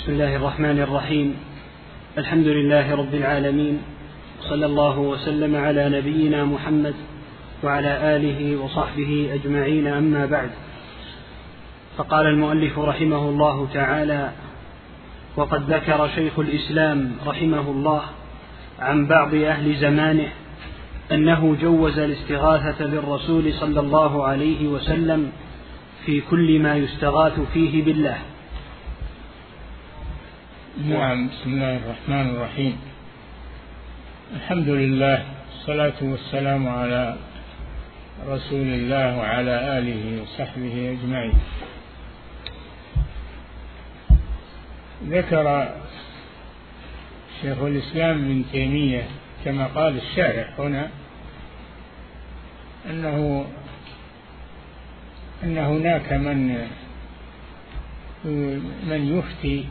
بسم الله الرحمن الرحيم. الحمد لله رب العالمين. صلى الله وسلم على نبينا محمد وعلى آله وصحبه أجمعين. أما بعد فقال المؤلف رحمه الله تعالى وقد ذكر شيخ الإسلام رحمه الله عن بعض أهل زمانه أنه جوز الاستغاثة بالرسول صلى الله عليه وسلم في كل ما يستغاث فيه بالله. نعم بسم الله الرحمن الرحيم. الحمد لله والصلاة والسلام على رسول الله وعلى آله وصحبه أجمعين. ذكر شيخ الإسلام ابن تيمية كما قال الشارح هنا أنه أن هناك من من يفتي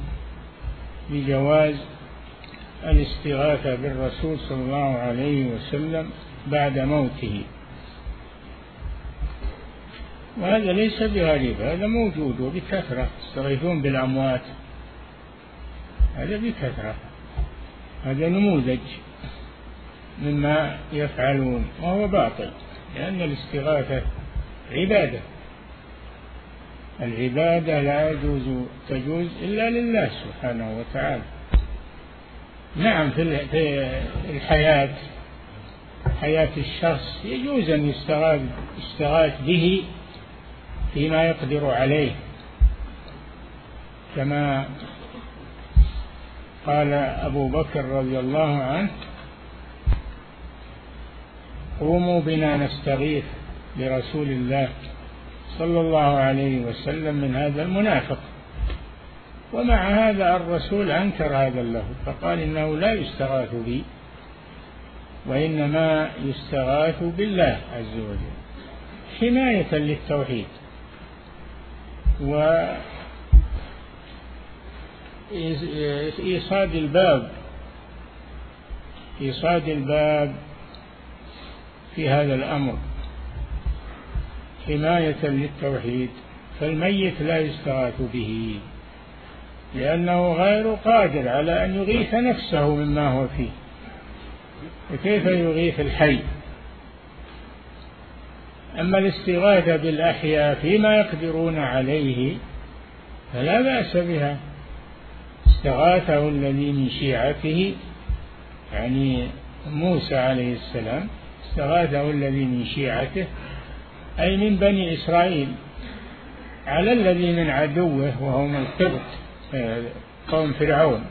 بجواز الاستغاثة بالرسول صلى الله عليه وسلم بعد موته. وهذا ليس بغريب هذا موجود وبكثرة. يستغيثون بالأموات هذا بكثرة. هذا نموذج مما يفعلون وهو باطل لأن الاستغاثة عبادة. العبادة لا يجوز تجوز إلا لله سبحانه وتعالى. نعم في الحياة حياة الشخص يجوز أن يستغاث يستغاث به فيما يقدر عليه. كما قال أبو بكر رضي الله عنه قوموا بنا نستغيث برسول الله صلى الله عليه وسلم من هذا المنافق. ومع هذا الرسول أنكر هذا له فقال إنه لا يستغاث بي وإنما يستغاث بالله عز وجل. حماية للتوحيد. و إيصاد الباب إيصاد الباب في هذا الأمر. حماية للتوحيد فالميت لا يستغاث به لأنه غير قادر على أن يغيث نفسه مما هو فيه. فكيف يغيث الحي؟ أما الاستغاثة بالأحياء فيما يقدرون عليه فلا بأس بها. استغاثه الذي من شيعته يعني موسى عليه السلام استغاثه الذي من شيعته أي من بني إسرائيل. على الذي من عدوه وهم القبط قوم فرعون.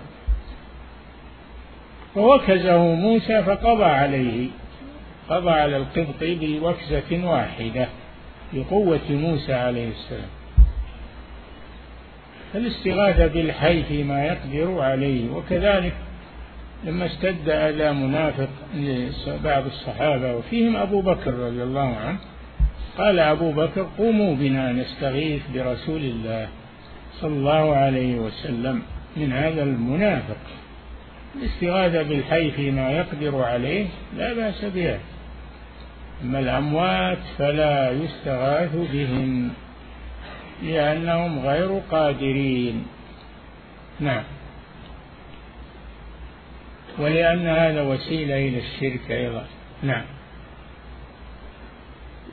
فوكزه موسى فقضى عليه. قضى على القبط بوكزة واحدة بقوة موسى عليه السلام. فالاستغاثة بالحي فيما يقدر عليه. وكذلك لما اشتد أذى منافق بعض الصحابة وفيهم أبو بكر رضي الله عنه. قال أبو بكر قوموا بنا نستغيث برسول الله صلى الله عليه وسلم من هذا المنافق. الاستغاثة بالحي فيما يقدر عليه لا بأس بها. أما الأموات فلا يستغاث بهم لأنهم غير قادرين. نعم. ولأن هذا وسيلة إلى الشرك أيضا. نعم.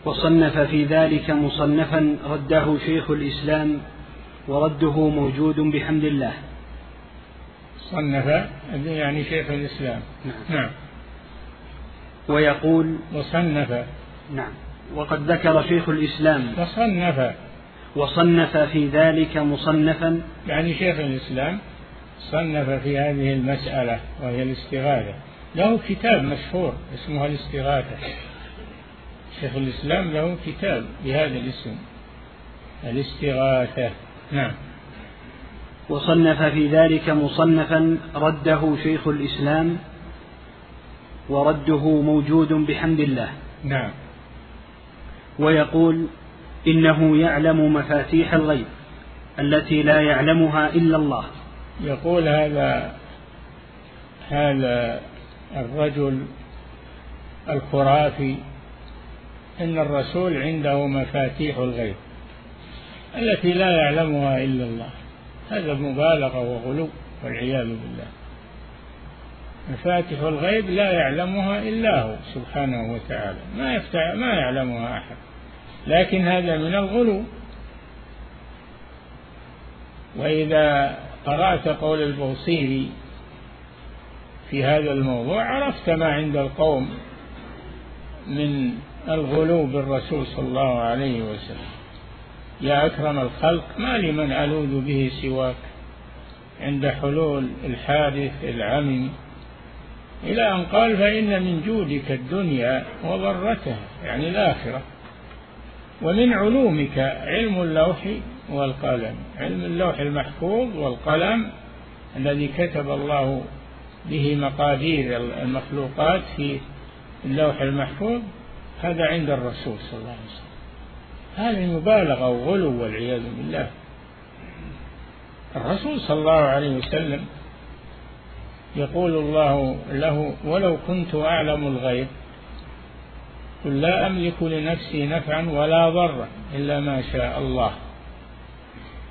وصنف في ذلك مصنفا رده شيخ الإسلام ورده موجود بحمد الله. صنف يعني شيخ الإسلام. نعم, نعم. ويقول وصنف. نعم. وقد ذكر شيخ الإسلام. وصنف. وصنف في ذلك مصنفا. يعني شيخ الإسلام صنف في هذه المسألة وهي الاستغاثة. له كتاب مشهور اسمه الاستغاثة. شيخ الإسلام له كتاب بهذا الاسم الاستغاثة. نعم. وصنف في ذلك مصنفا رده شيخ الإسلام ورده موجود بحمد الله. نعم. ويقول إنه يعلم مفاتيح الغيب التي لا يعلمها إلا الله. يقول هذا هذا الرجل الخرافي إن الرسول عنده مفاتيح الغيب التي لا يعلمها إلا الله. هذا مبالغة وغلو والعياذ بالله. مفاتح الغيب لا يعلمها إلا هو سبحانه وتعالى. ما يفتح ما يعلمها أحد. لكن هذا من الغلو. وإذا قرأت قول البوصيري في هذا الموضوع عرفت ما عند القوم من الغلو بالرسول صلى الله عليه وسلم. يا أكرم الخلق ما لمن ألوذ به سواك. عند حلول الحادث العمي. إلى أن قال فإن من جودك الدنيا وضرتها يعني الآخرة. ومن علومك علم اللوح والقلم. علم اللوح المحفوظ والقلم الذي كتب الله به مقادير المخلوقات في اللوح المحفوظ. هذا عند الرسول صلى الله عليه وسلم. هذه مبالغة وغلو والعياذ بالله. الرسول صلى الله عليه وسلم يقول الله له ولو كنت أعلم الغيب قل لا أملك لنفسي نفعا ولا ضرا إلا ما شاء الله.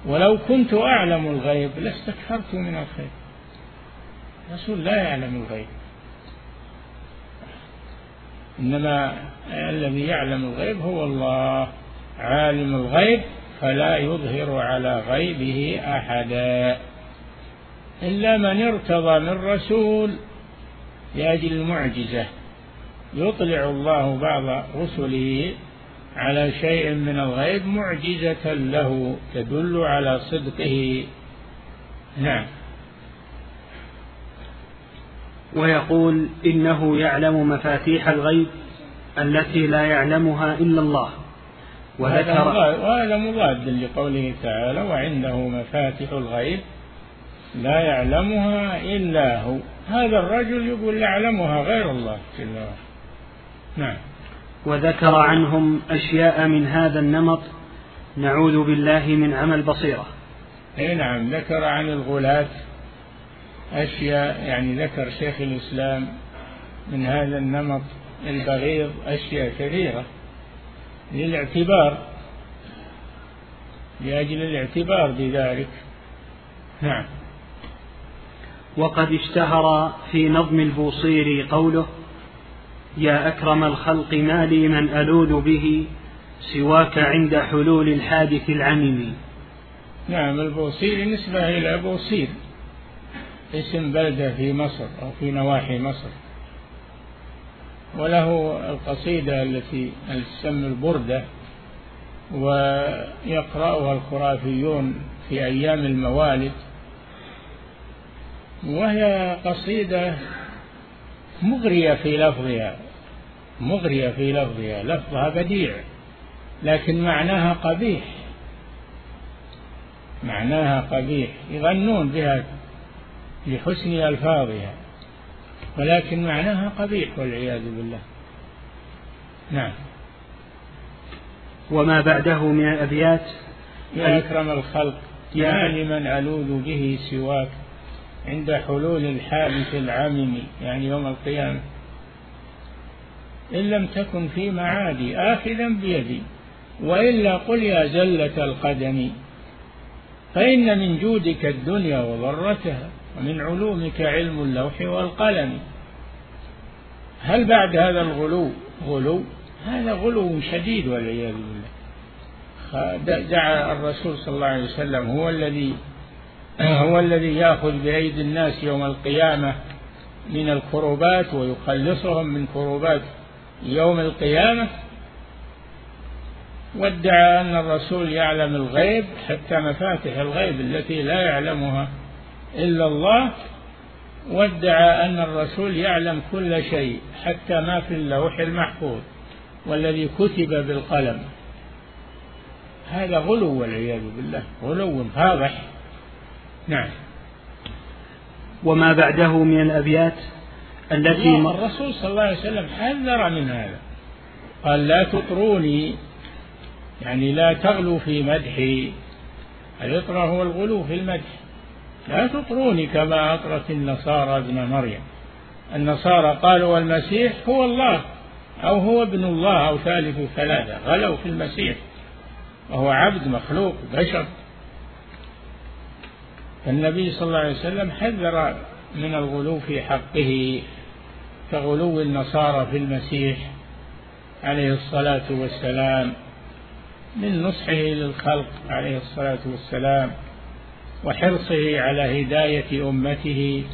ولو كنت أعلم الغيب لاستكثرت من الخير. الرسول لا يعلم الغيب. إنما الذي يعلم الغيب هو الله. عالم الغيب فلا يظهر على غيبه أحدا. إلا من ارتضى من رسول لأجل المعجزة. يطلع الله بعض رسله على شيء من الغيب معجزة له تدل على صدقه. نعم. ويقول إنه يعلم مفاتيح الغيب التي لا يعلمها إلا الله. وذكر وهذا مضاد لقوله تعالى وعنده مفاتح الغيب لا يعلمها إلا هو. هذا الرجل يقول يعلمها غير الله جل وعلا. نعم. وذكر عنهم أشياء من هذا النمط نعوذ بالله من عمى البصيرة أي نعم ذكر عن الغلاة. أشياء يعني ذكر شيخ الإسلام من هذا النمط البغيض أشياء كثيرة للاعتبار لأجل الاعتبار بذلك. نعم. وقد اشتهر في نظم البوصيري قوله يا أكرم الخلق ما لي من ألوذ به سواك عند حلول الحادث العمم نعم البوصيري نسبة إلى بوصير. اسم بلدة في مصر أو في نواحي مصر. وله القصيدة التي تسمى البردة ويقرأها الخرافيون في أيام الموالد. وهي قصيدة مغرية في لفظها مغرية في لفظها لفظها بديع لكن معناها قبيح. معناها قبيح يغنون بها لحسن ألفاظها. ولكن معناها قبيح والعياذ بالله. نعم. وما بعده من الأبيات؟ يا أكرم الخلق يا لمن ألوذ به سواك. عند حلول الحادث العمم يعني يوم القيامة. إن لم تكن في معادي آخذا بيدي. وإلا قل يا زلة القدم. فإن من جودك الدنيا وضرتها. ومن علومك علم اللوح والقلم. هل بعد هذا الغلو غلو؟ هذا غلو شديد والعياذ بالله. دعا الرسول صلى الله عليه وسلم هو الذي هو الذي يأخذ بأيدي الناس يوم القيامة من الكروبات ويخلصهم من كروبات يوم القيامة. وادعى أن الرسول يعلم الغيب حتى مفاتح الغيب التي لا يعلمها. إلا الله وادعى أن الرسول يعلم كل شيء حتى ما في اللوح المحفوظ والذي كتب بالقلم. هذا غلو والعياذ بالله غلو فاضح. نعم. وما بعده من الأبيات التي الرسول صلى الله عليه وسلم حذر من هذا. قال لا تطروني يعني لا تغلوا في مدحي. الإطرة هو الغلو في المدح. لا تطروني كما أطرت النصارى ابن مريم. النصارى قالوا المسيح هو الله أو هو ابن الله أو ثالث ثلاثة غلوا في المسيح. وهو عبد مخلوق بشر. فالنبي صلى الله عليه وسلم حذر من الغلو في حقه كغلو النصارى في المسيح عليه الصلاة والسلام من نصحه للخلق عليه الصلاة والسلام. وحرصه على هداية أمته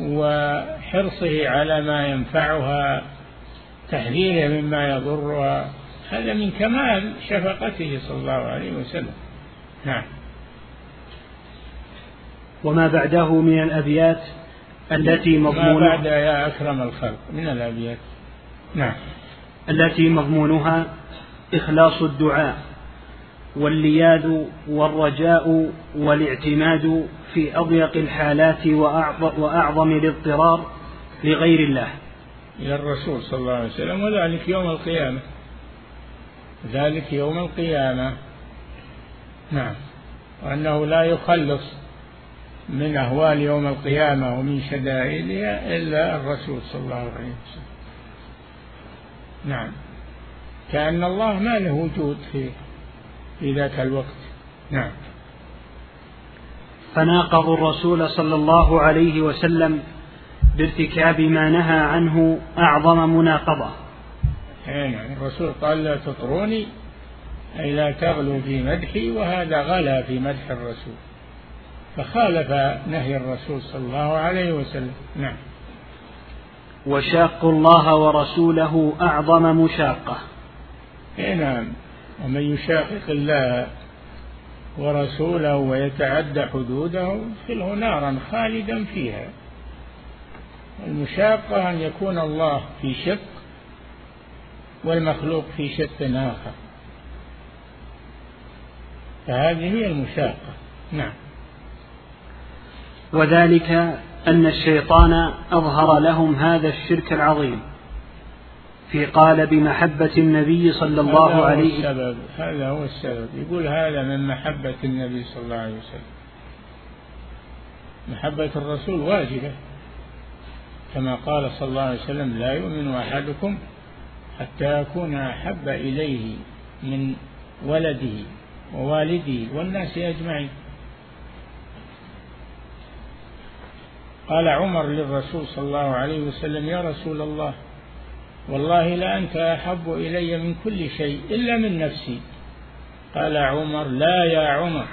وحرصه على ما ينفعها تحذيرها مما يضرها. هذا من كمال شفقته صلى الله عليه وسلم. نعم. وما بعده من الأبيات التي مضمونها ما بعد يا أكرم الخلق من الأبيات؟ نعم. التي مضمونها إخلاص الدعاء. واللياذ والرجاء والاعتماد في أضيق الحالات وأعظم الاضطرار لغير الله. إلى الرسول صلى الله عليه وسلم وذلك يوم القيامة. ذلك يوم القيامة. نعم. وأنه لا يخلص من أهوال يوم القيامة ومن شدائدها إلا الرسول صلى الله عليه وسلم. نعم. كأن الله ما له وجود في في ذاك الوقت. نعم. فناقضوا الرسول صلى الله عليه وسلم بارتكاب ما نهى عنه أعظم مناقضة. نعم. الرسول قال لا تطروني أي لا تغلوا في مدحي وهذا غلا في مدح الرسول. فخالف نهي الرسول صلى الله عليه وسلم. نعم. وشاق الله ورسوله أعظم مشاقة. نعم. ومن يشاقق الله ورسوله ويتعدى حدوده يدخله نارا خالدا فيها. المشاقة أن يكون الله في شق والمخلوق في شق آخر. فهذه هي المشاقة. نعم. وذلك أن الشيطان أظهر لهم هذا الشرك العظيم. في قالب محبة النبي صلى الله عليه وسلم. السبب هذا هو السبب. يقول هذا من محبة النبي صلى الله عليه وسلم. محبة الرسول واجبة. كما قال صلى الله عليه وسلم لا يؤمن أحدكم حتى أكون أحب إليه من ولده ووالده والناس أجمعين. قال عمر للرسول صلى الله عليه وسلم يا رسول الله والله لأنت أحب إلي من كل شيء إلا من نفسي. قال عمر لا يا عمر.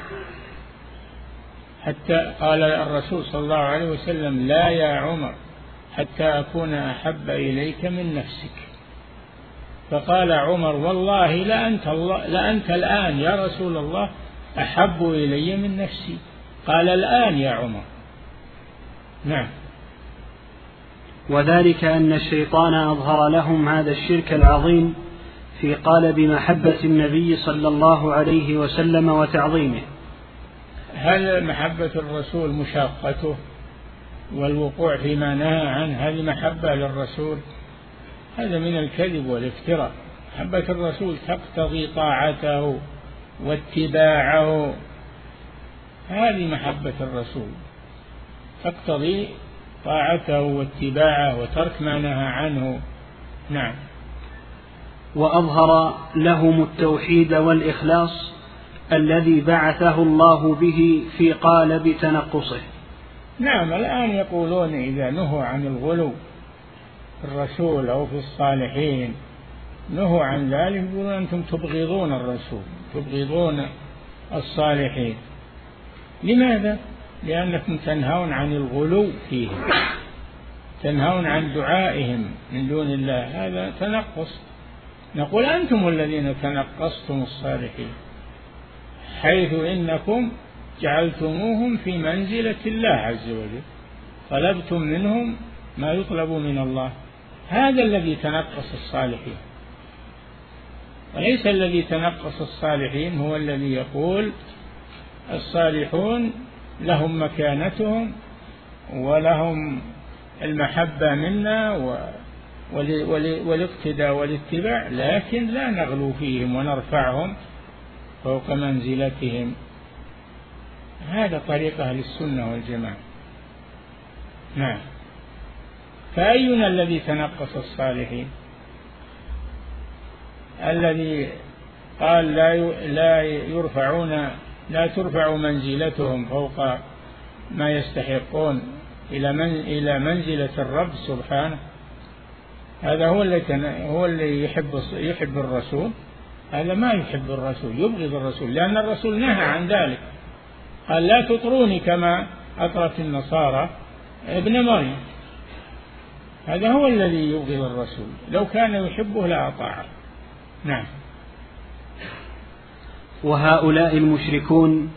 حتى قال الرسول صلى الله عليه وسلم لا يا عمر حتى أكون أحب إليك من نفسك. فقال عمر والله لأنت, الله لأنت الآن يا رسول الله أحب إلي من نفسي. قال الآن يا عمر. نعم. وذلك أن الشيطان أظهر لهم هذا الشرك العظيم في قالب محبة النبي صلى الله عليه وسلم وتعظيمه. هل محبة الرسول مشاقته والوقوع فيما نهى عنه هذه محبة للرسول؟ هذا من الكذب والافتراء. محبة الرسول تقتضي طاعته واتباعه. هذه محبة الرسول تقتضي طاعته واتباعه وترك ما نهى عنه. نعم. وأظهر لهم التوحيد والإخلاص الذي بعثه الله به في قالب تنقصه. نعم الآن يقولون إذا نهوا عن الغلو في الرسول أو في الصالحين نهوا عن ذلك يقولون أنتم تبغضون الرسول تبغضون الصالحين. لماذا؟ لأنكم تنهون عن الغلو فيهم تنهون عن دعائهم من دون الله. هذا تنقص. نقول أنتم الذين تنقصتم الصالحين حيث إنكم جعلتموهم في منزلة الله عز وجل طلبتم منهم ما يطلب من الله. هذا الذي تنقص الصالحين. وليس الذي تنقص الصالحين هو الذي يقول الصالحون لهم مكانتهم ولهم المحبة منا والاقتداء والاتباع لكن لا نغلو فيهم ونرفعهم فوق منزلتهم. هذا طريق أهل السنة والجماعة. نعم. فأينا الذي تنقص الصالحين؟ الذي قال لا لا يرفعون لا ترفع منزلتهم فوق ما يستحقون إلى من إلى منزلة الرب سبحانه. هذا هو اللي هو اللي يحب يحب الرسول. هذا ما يحب الرسول يبغض الرسول لأن الرسول نهى عن ذلك. قال لا تطروني كما أطرت النصارى ابن مريم. هذا هو الذي يبغض الرسول. لو كان يحبه لأطاعه نعم. وهؤلاء المشركون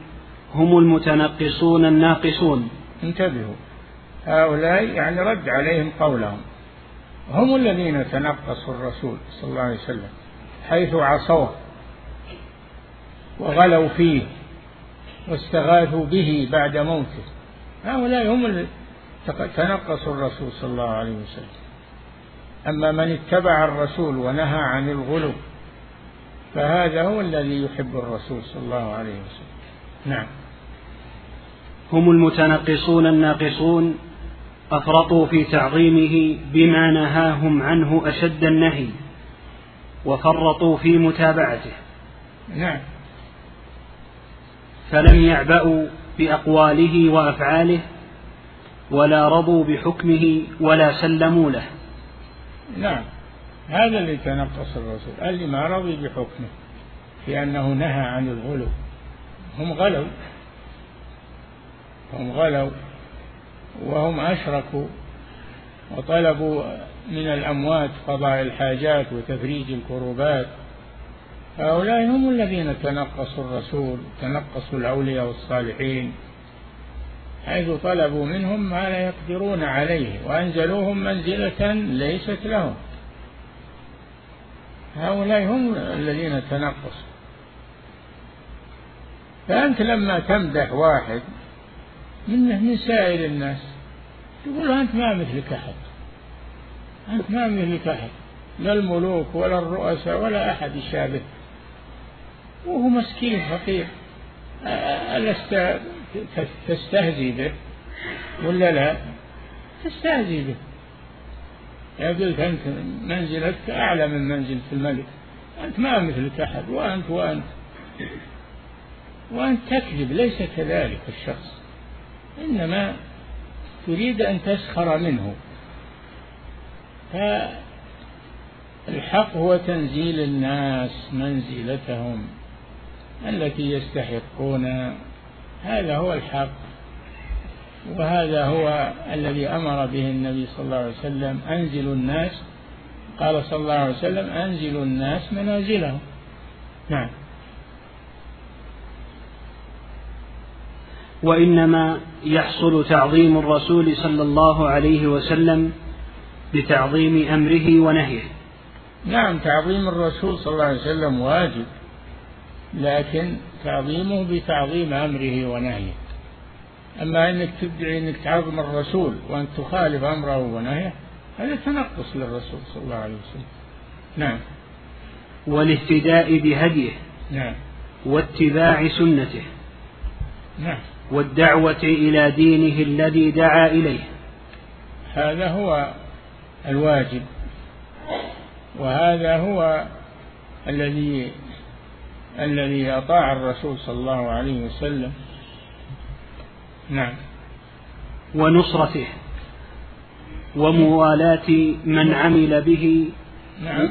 هم المتنقصون الناقصون. انتبهوا. هؤلاء يعني رد عليهم قولهم. هم الذين تنقصوا الرسول صلى الله عليه وسلم حيث عصوه وغلوا فيه واستغاثوا به بعد موته. هؤلاء هم تنقصوا الرسول صلى الله عليه وسلم. أما من اتبع الرسول ونهى عن الغلو فهذا هو الذي يحب الرسول صلى الله عليه وسلم. نعم. هم المتنقصون الناقصون أفرطوا في تعظيمه بما نهاهم عنه أشد النهي وفرطوا في متابعته. نعم. فلم يعبأوا بأقواله وأفعاله ولا رضوا بحكمه ولا سلموا له. نعم. هذا اللي تنقص الرسول. اللي ما رضي بحكمه لأنه نهى عن الغلو. هم غلوا. هم غلوا وهم أشركوا وطلبوا من الأموات قضاء الحاجات وتفريج الكروبات. هؤلاء هم الذين تنقصوا الرسول تنقصوا الأولياء والصالحين حيث طلبوا منهم ما لا يقدرون عليه وأنزلوهم منزلة ليست لهم. هؤلاء هم الذين تنقصوا. فأنت لما تمدح واحد من سائر الناس تقول أنت ما مثلك أحد. أنت ما مثلك أحد. لا الملوك ولا الرؤساء ولا أحد يشابه. وهو مسكين فقير ألست تستهزي به ولا لا؟ تستهزي به. يقول أنت منزلتك أعلى من منزلة الملك. أنت ما مثلك أحد وأنت وأنت. وأنت تكذب ليس كذلك الشخص. إنما تريد أن تسخر منه. فالحق هو تنزيل الناس منزلتهم التي يستحقون. هذا هو الحق. وهذا هو الذي أمر به النبي صلى الله عليه وسلم انزلوا الناس قال صلى الله عليه وسلم انزلوا الناس منازلهم. نعم. وإنما يحصل تعظيم الرسول صلى الله عليه وسلم بتعظيم أمره ونهيه. نعم تعظيم الرسول صلى الله عليه وسلم واجب لكن تعظيمه بتعظيم أمره ونهيه. اما إنك تدعي إنك تعظم الرسول وأن تخالف أمره ونهيه هذا تنقص للرسول صلى الله عليه وسلم. نعم. والاهتداء بهديه. نعم. واتباع سنته. نعم. والدعوة إلى دينه الذي دعا إليه. هذا هو الواجب. وهذا هو الذي الذي أطاع الرسول صلى الله عليه وسلم. نعم. ونصرته وموالاة من عمل به. نعم.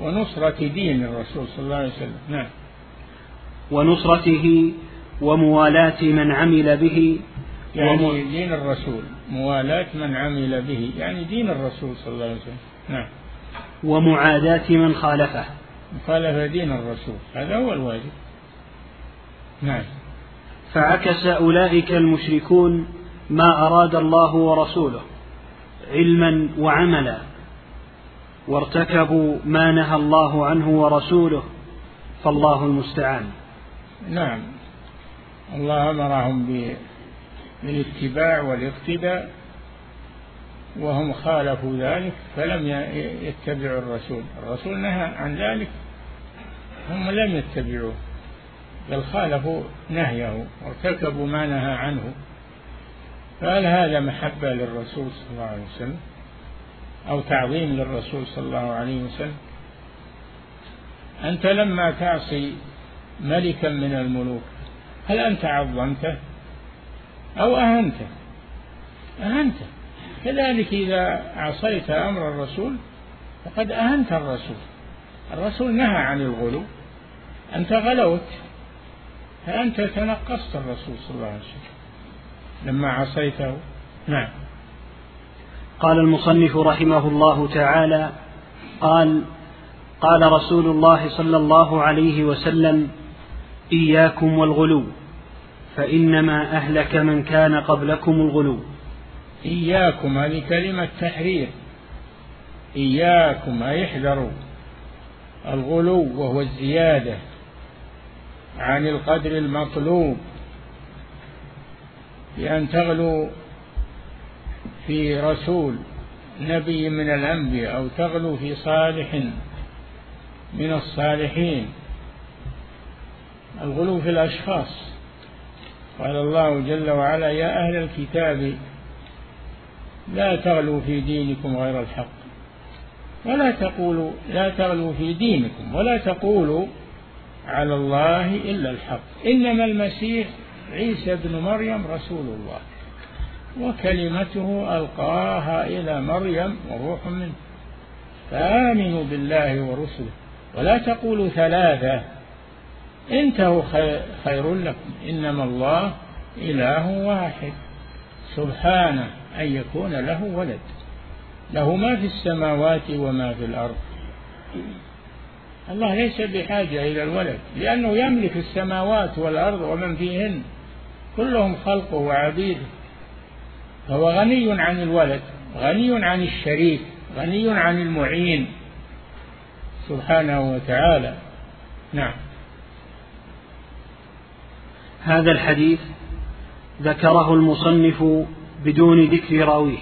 ونصرة دين الرسول صلى الله عليه وسلم. نعم. ونصرته وموالاة من عمل به. يعني وم... دين الرسول موالاة من عمل به. يعني دين الرسول صلى الله عليه وسلم. نعم. ومعاداة من خالفه. خالف دين الرسول. هذا هو الواجب. نعم. فعكس أولئك المشركون ما أراد الله ورسوله علما وعملا وارتكبوا ما نهى الله عنه ورسوله فالله المستعان. نعم. الله أمرهم بالاتباع والاقتداء وهم خالفوا ذلك فلم يتبعوا الرسول. الرسول نهى عن ذلك هم لم يتبعوه. بل خالفوا نهيه وارتكبوا ما نهى عنه. فهل هذا محبة للرسول صلى الله عليه وسلم أو تعظيم للرسول صلى الله عليه وسلم؟ أنت لما تعصي ملكا من الملوك هل أنت عظمته أو أهنته؟ أهنته. كذلك إذا عصيت أمر الرسول فقد أهنت الرسول. الرسول نهى عن الغلو. أنت غلوت. فأنت تنقصت الرسول صلى الله عليه وسلم لما عصيته. نعم. قال المصنف رحمه الله تعالى قال قال رسول الله صلى الله عليه وسلم إياكم والغلو فإنما أهلك من كان قبلكم الغلو. إياكم هذه كلمة تحرير. إياكم أي احذروا. الغلو وهو الزيادة. عن القدر المطلوب بأن تغلو في رسول نبي من الأنبياء أو تغلو في صالح من الصالحين. الغلو في الأشخاص. قال الله جل وعلا يا أهل الكتاب لا تغلوا في دينكم غير الحق ولا تقولوا لا تغلوا في دينكم ولا تقولوا على الله إلا الحق. إنما المسيح عيسى بن مريم رسول الله وكلمته ألقاها إلى مريم وروح منه. فآمنوا بالله ورسله. ولا تقولوا ثلاثة. انتهوا خير لكم. إنما الله إله واحد. سبحانه أن يكون له ولد. له ما في السماوات وما في الأرض. الله ليس بحاجة إلى الولد لأنه يملك السماوات والأرض ومن فيهن. كلهم خلقه وعبيده فهو غني عن الولد غني عن الشريك غني عن المعين. سبحانه وتعالى. نعم. هذا الحديث ذكره المصنف بدون ذكر راويه.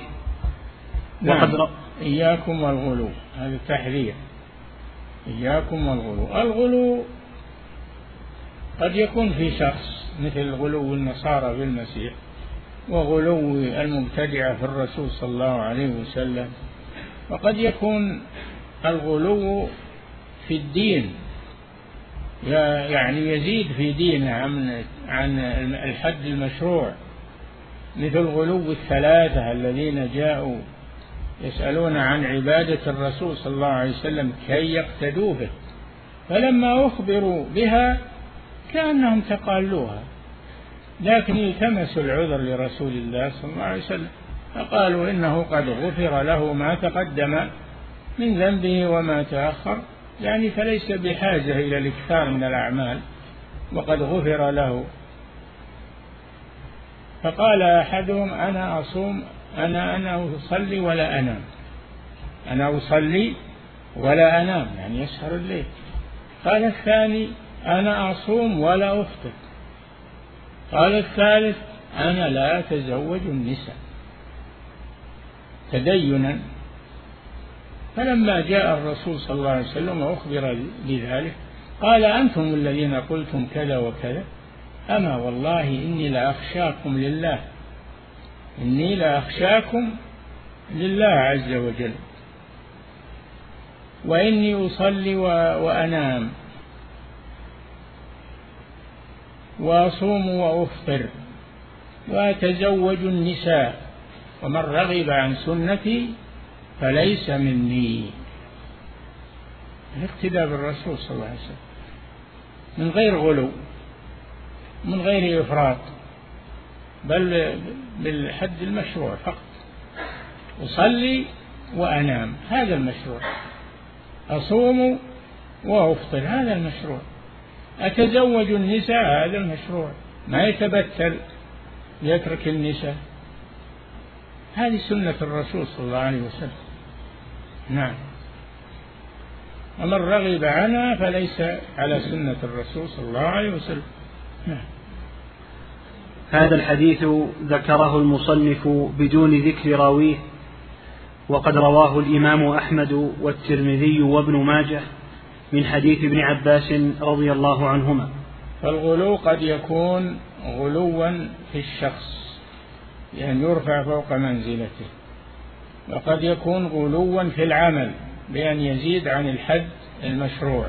نعم. وقد إياكم والغلو. هذا التحذير إياكم والغلو. الغلو قد يكون في شخص مثل غلو النصارى بالمسيح وغلو المبتدعة في الرسول صلى الله عليه وسلم وقد يكون الغلو في الدين. يعني يزيد في دينه عن عن الحد المشروع مثل غلو الثلاثة الذين جاءوا يسألون عن عبادة الرسول صلى الله عليه وسلم كي يقتدوا به. فلما أخبروا بها كأنهم تقالوها لكن التمسوا العذر لرسول الله صلى الله عليه وسلم. فقالوا إنه قد غفر له ما تقدم من ذنبه وما تأخر. يعني فليس بحاجة إلى الإكثار من الأعمال. وقد غفر له. فقال أحدهم أنا أصوم أنا أنا أصلي ولا أنام. أنا أصلي ولا أنام يعني يسهر الليل. قال الثاني أنا أصوم ولا أفطر. قال الثالث أنا لا أتزوج النساء. تدينا. فلما جاء الرسول صلى الله عليه وسلم وأخبر بذلك قال أنتم الذين قلتم كذا وكذا. أما والله إني لأخشاكم لله. إني لأخشاكم لله عز وجل. وإني أصلي وأنام. وأصوم وأفطر. وأتزوج النساء. ومن رغب عن سنتي فليس مني. الاقتداء بالرسول صلى الله عليه وسلم. من غير غلو. من غير إفراط. بل بالحد المشروع فقط. أصلي وأنام هذا المشروع. أصوم وأفطر هذا المشروع. أتزوج النساء هذا المشروع. ما يتبتل يترك النساء. هذه سنة الرسول صلى الله عليه وسلم. نعم. ومن رغب عنها فليس على سنة الرسول صلى الله عليه وسلم. نعم. هذا الحديث ذكره المصنف بدون ذكر راويه وقد رواه الإمام أحمد والترمذي وابن ماجه من حديث ابن عباس رضي الله عنهما. فالغلو قد يكون غلوا في الشخص يعني يرفع فوق منزلته. وقد يكون غلوا في العمل بأن يزيد عن الحد المشروع.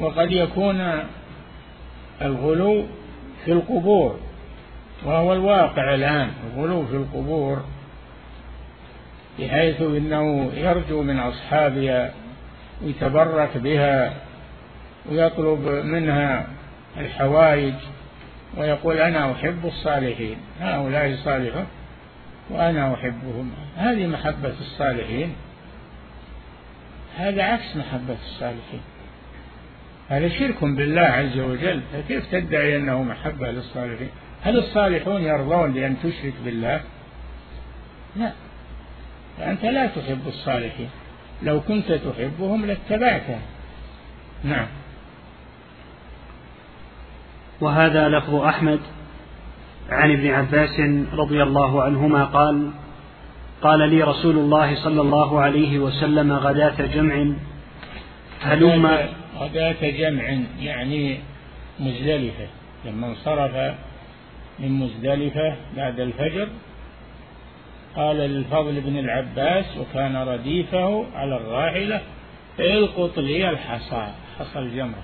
وقد يكون الغلو في القبور وهو الواقع الآن الغلو في القبور بحيث إنه يرجو من اصحابها ويتبرك بها ويطلب منها الحوائج ويقول أنا أحب الصالحين. هؤلاء صالحون وأنا أحبهم. هذه محبة الصالحين. هذا عكس محبة الصالحين. هذا شرك بالله عز وجل. فكيف تدعي أنه محبة للصالحين؟ هل الصالحون يرضون بأن تشرك بالله؟ لا. فأنت لا تحب الصالحين. لو كنت تحبهم لاتبعتهم نعم. وهذا لفظ أحمد عن ابن عباس رضي الله عنهما قال قال لي رسول الله صلى الله عليه وسلم غداة جمع هلم غداة جمع يعني مزدلفة. لما انصرف من مزدلفة بعد الفجر قال للفضل بن العباس وكان رديفه على الراحلة القط لي الحصى حصى الجمرة.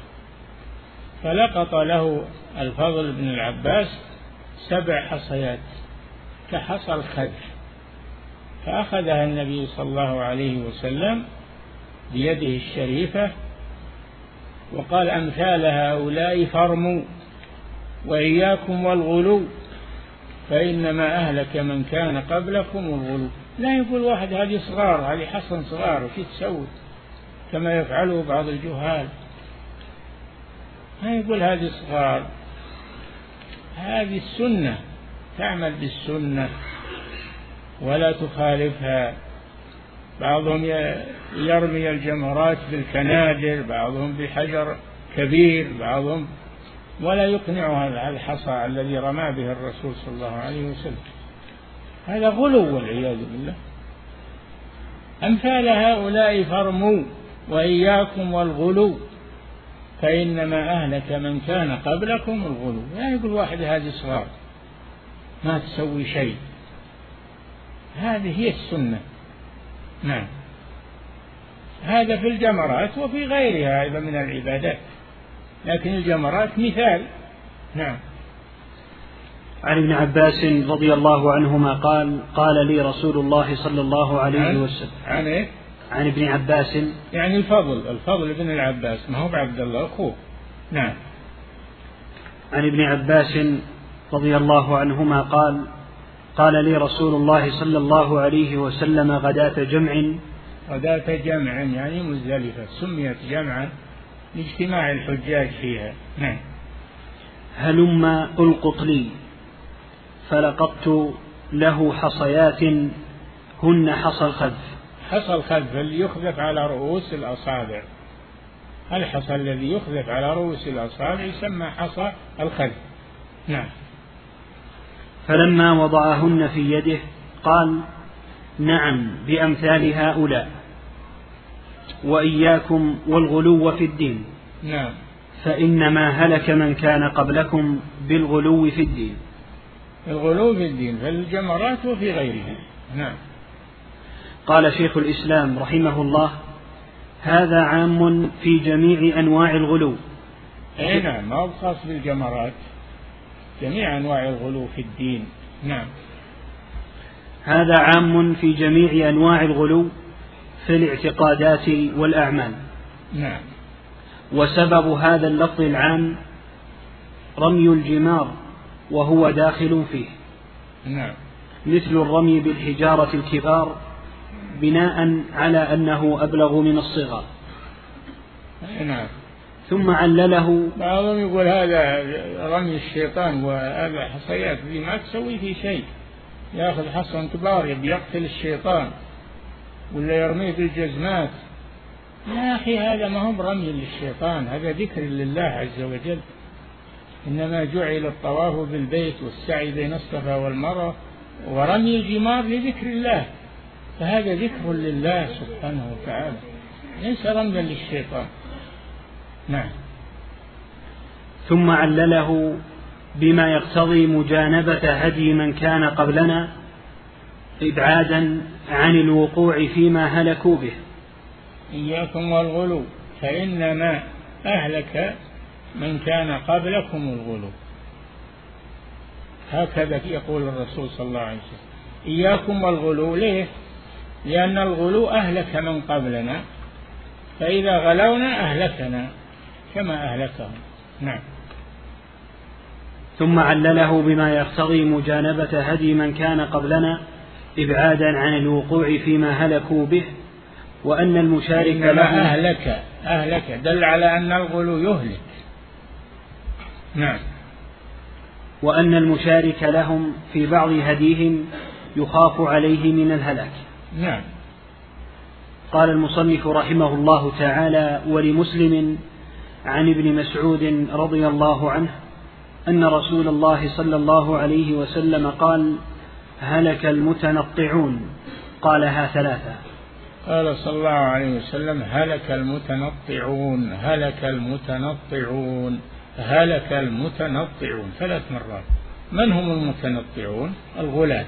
فلقط له الفضل بن العباس سبع حصيات كحصى الخدر. فأخذها النبي صلى الله عليه وسلم بيده الشريفة وقال أمثال هؤلاء فرموا وإياكم والغلو فإنما أهلك من كان قبلكم الغلو. لا يقول واحد هذه صغار هذه حصن صغار وش تسوي؟ كما يفعله بعض الجهال. ما يقول هذه صغار. هذه السنة تعمل بالسنة ولا تخالفها. بعضهم يرمي الجمرات بالكنادر بعضهم بحجر كبير بعضهم ولا يقنعها على الحصى الذي رمى به الرسول صلى الله عليه وسلم. هذا غلو والعياذ بالله. أمثال هؤلاء فرموا وإياكم والغلو فإنما أهلك من كان قبلكم الغلو. لا يقول واحد هذه صغار ما تسوي شيء. هذه هي السنة. نعم. هذا في الجمرات وفي غيرها أيضا من العبادات. لكن الجمرات مثال. نعم. عن ابن عباس رضي الله عنهما قال قال لي رسول الله صلى الله عليه وسلم. عن إيه؟ عن ابن عباس. يعني الفضل الفضل بن العباس. ما هو بعبد الله؟ أخوه. نعم. عن ابن عباس رضي الله عنهما قال قال لي رسول الله صلى الله عليه وسلم غداة جمع. غداة جمع يعني مزدلفة سميت جمعا لاجتماع الحجاج فيها. نعم. هلم ألقط لي فلقطت له حصيات هن حصى الخذف. حصى الخذف اللي يخذف على رؤوس الأصابع. الحصى الذي يخذف على رؤوس الأصابع يسمى حصى الخذف. نعم. فلما وضعهن في يده قال نعم بأمثال هؤلاء وإياكم والغلو في الدين. نعم. فإنما هلك من كان قبلكم بالغلو في الدين. الغلو في الدين في الجمرات وفي غيرها نعم. قال شيخ الإسلام رحمه الله هذا عام في جميع أنواع الغلو. أي نعم ما هو خاص بالجمرات. جميع أنواع الغلو في الدين. نعم. هذا عام في جميع أنواع الغلو في الاعتقادات والأعمال. نعم. وسبب هذا اللفظ العام رمي الجمار وهو داخل فيه. نعم. مثل الرمي بالحجارة الكبار بناء على أنه أبلغ من الصغر نعم. ثم علله. بعضهم يقول هذا رمي الشيطان وهذا حصيات. ذي ما تسوي في شيء. ياخذ حصن كبار يبي يقتل الشيطان ولا يرميه بالجزمات يا أخي هذا ما هو برمي للشيطان هذا ذكر لله عز وجل. إنما جعل الطواف بالبيت والسعي بين الصفا والمروة ورمي الجمار لذكر الله. فهذا ذكر لله سبحانه وتعالى. ليس رمزا للشيطان. نعم. ثم علله بما يقتضي مجانبة هدي من كان قبلنا إبعادا عن الوقوع فيما هلكوا به. إياكم والغلو فإنما أهلك من كان قبلكم الغلو. هكذا يقول الرسول صلى الله عليه وسلم. إياكم والغلو ليه؟ لأن الغلو أهلك من قبلنا فإذا غلونا أهلكنا. كما أهلكهم. نعم. ثم علله بما يقتضي مجانبة هدي من كان قبلنا إبعادا عن الوقوع فيما هلكوا به وأن المشارك له أهلك أهلك. دل على أن الغلو يهلك. نعم. وأن المشارك لهم في بعض هديهم يخاف عليه من الهلاك. نعم. قال المصنف رحمه الله تعالى ولمسلم عن ابن مسعود رضي الله عنه أن رسول الله صلى الله عليه وسلم قال هلك المتنطعون. قالها ثلاثة. قال صلى الله عليه وسلم هلك المتنطعون هلك المتنطعون هلك المتنطعون. ثلاث مرات. من هم المتنطعون؟ الغلاة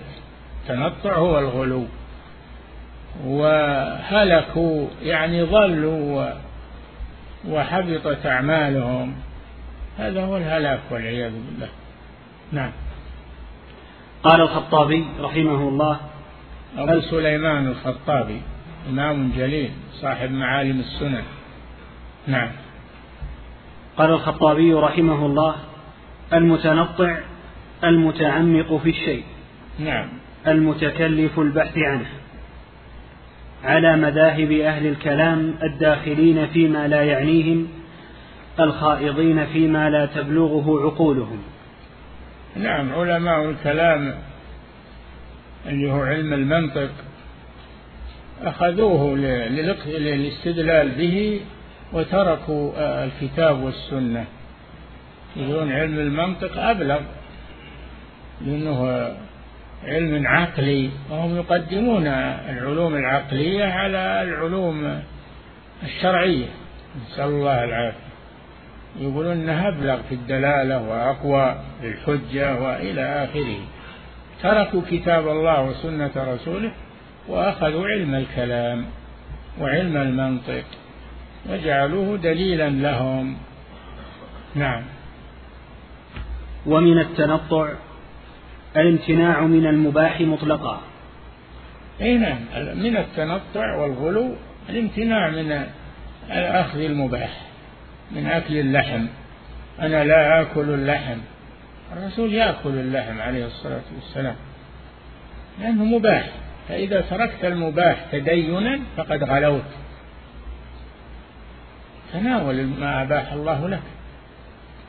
التنطع هو الغلو. وهلكوا يعني ضلوا وحبطت أعمالهم. هذا هو الهلاك والعياذ بالله. نعم. قال الخطابي رحمه الله أبو سليمان الخطابي إمام جليل صاحب معالم السنن. نعم. قال الخطابي رحمه الله المتنطع المتعمق في الشيء نعم. المتكلف البحث عنه. على مذاهب أهل الكلام الداخلين فيما لا يعنيهم الخائضين فيما لا تبلغه عقولهم. نعم علماء الكلام اللي هو علم المنطق أخذوه للاستدلال به وتركوا الكتاب والسنة. يقولون علم المنطق أبلغ لأنه علم عقلي وهم يقدمون العلوم العقلية على العلوم الشرعية. نسأل الله العافية. يقولون إنها أبلغ في الدلالة وأقوى للحجه وإلى آخره. تركوا كتاب الله وسنة رسوله وأخذوا علم الكلام وعلم المنطق وجعلوه دليلا لهم. نعم. ومن التنطع الامتناع من المباح مطلقا. اي نعم من التنطع والغلو الامتناع من اخذ المباح من أكل اللحم. أنا لا آكل اللحم. الرسول يأكل اللحم عليه الصلاة والسلام لأنه مباح. فإذا تركت المباح تدينا فقد غلوت. تناول ما أباح الله لك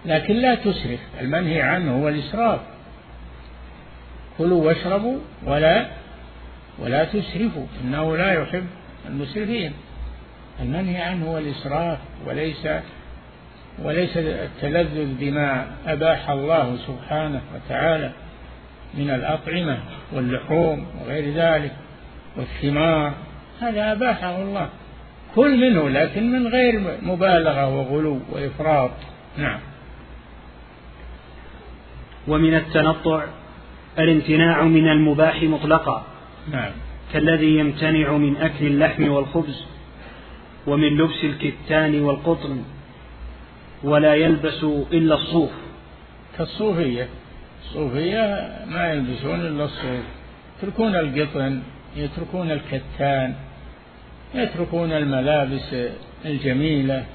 لكن لا تسرف المنهي عنه هو الإسراف كلوا واشربوا ولا ولا تسرفوا إنه لا يحب المسرفين. المنهي عنه هو الإسراف وليس وليس التلذذ بما أباح الله سبحانه وتعالى من الأطعمة واللحوم وغير ذلك والثمار. هذا أباحه الله. كل منه لكن من غير مبالغة وغلو وإفراط. نعم. ومن التنطع الامتناع من المباح مطلقا. نعم. كالذي يمتنع من أكل اللحم والخبز ومن لبس الكتان والقطن ولا يلبس إلا الصوف. كالصوفية. الصوفية ما يلبسون إلا الصوف. يتركون القطن يتركون الكتان يتركون الملابس الجميلة.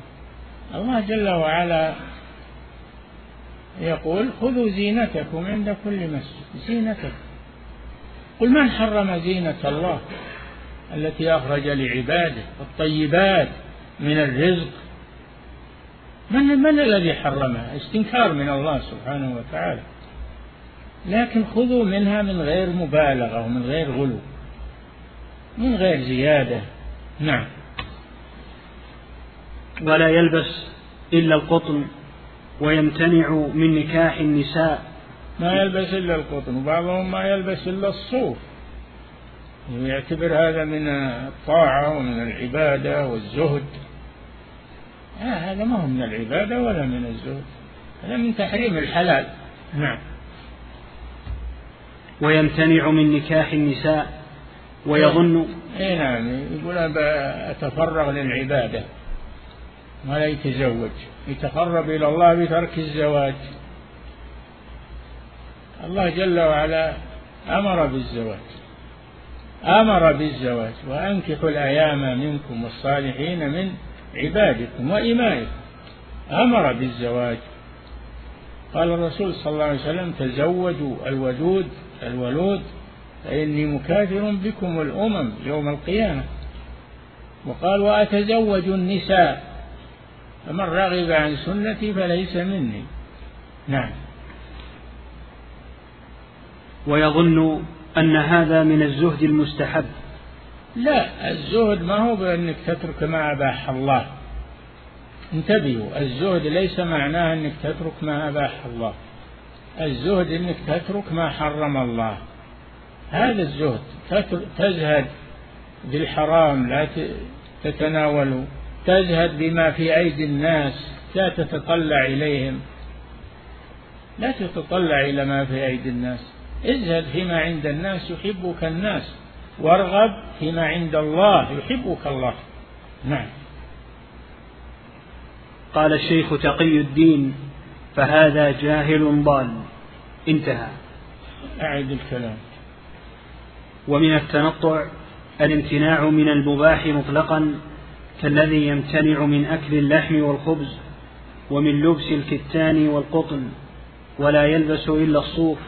الله جل وعلا يقول خذوا زينتكم عند كل مسجد زينتكم قل من حرم زينة الله التي أخرج لعباده الطيبات من الرزق من من الذي حرمها؟ استنكار من الله سبحانه وتعالى. لكن خذوا منها من غير مبالغة ومن غير غلو. من غير زيادة. نعم. ولا يلبس إلا القطن ويمتنع من نكاح النساء. ما يلبس إلا القطن وبعضهم ما يلبس إلا الصوف. يعتبر هذا من الطاعة ومن العبادة والزهد. لا هذا ما هو من العبادة ولا من الزهد. هذا من تحريم الحلال. نعم. ويمتنع من نكاح النساء. ويظن اي نعم يقول أنا أتفرغ ولا يتزوج. يتقرب إلى الله بترك الزواج. الله جل وعلا أمر بالزواج. أمر بالزواج. وأنكحوا الأيام منكم والصالحين من عبادكم وإمائكم. أمر بالزواج. قال الرسول صلى الله عليه وسلم تزوجوا الودود الولود فإني مكاثر بكم الأمم يوم القيامة. وقال وأتزوج النساء. فمن رغب عن سنتي فليس مني. نعم. ويظن أن هذا من الزهد المستحب. لا الزهد ما هو بأنك تترك ما أباح الله. انتبهوا الزهد ليس معناه أنك تترك ما أباح الله. الزهد أنك تترك ما حرم الله. هذا الزهد تزهد بالحرام لا تتناوله. تزهد بما في أيدي الناس لا تتطلع إليهم. لا تتطلع إلى ما في أيدي الناس. ازهد فيما عند الناس يحبك الناس وارغب فيما عند الله يحبك الله. نعم. قال الشيخ تقي الدين فهذا جاهل ضال. انتهى. أعد الكلام. ومن التنطع الامتناع من المباح مطلقا. كالذي يمتنع من أكل اللحم والخبز ومن لبس الكتان والقطن ولا يلبس إلا الصوف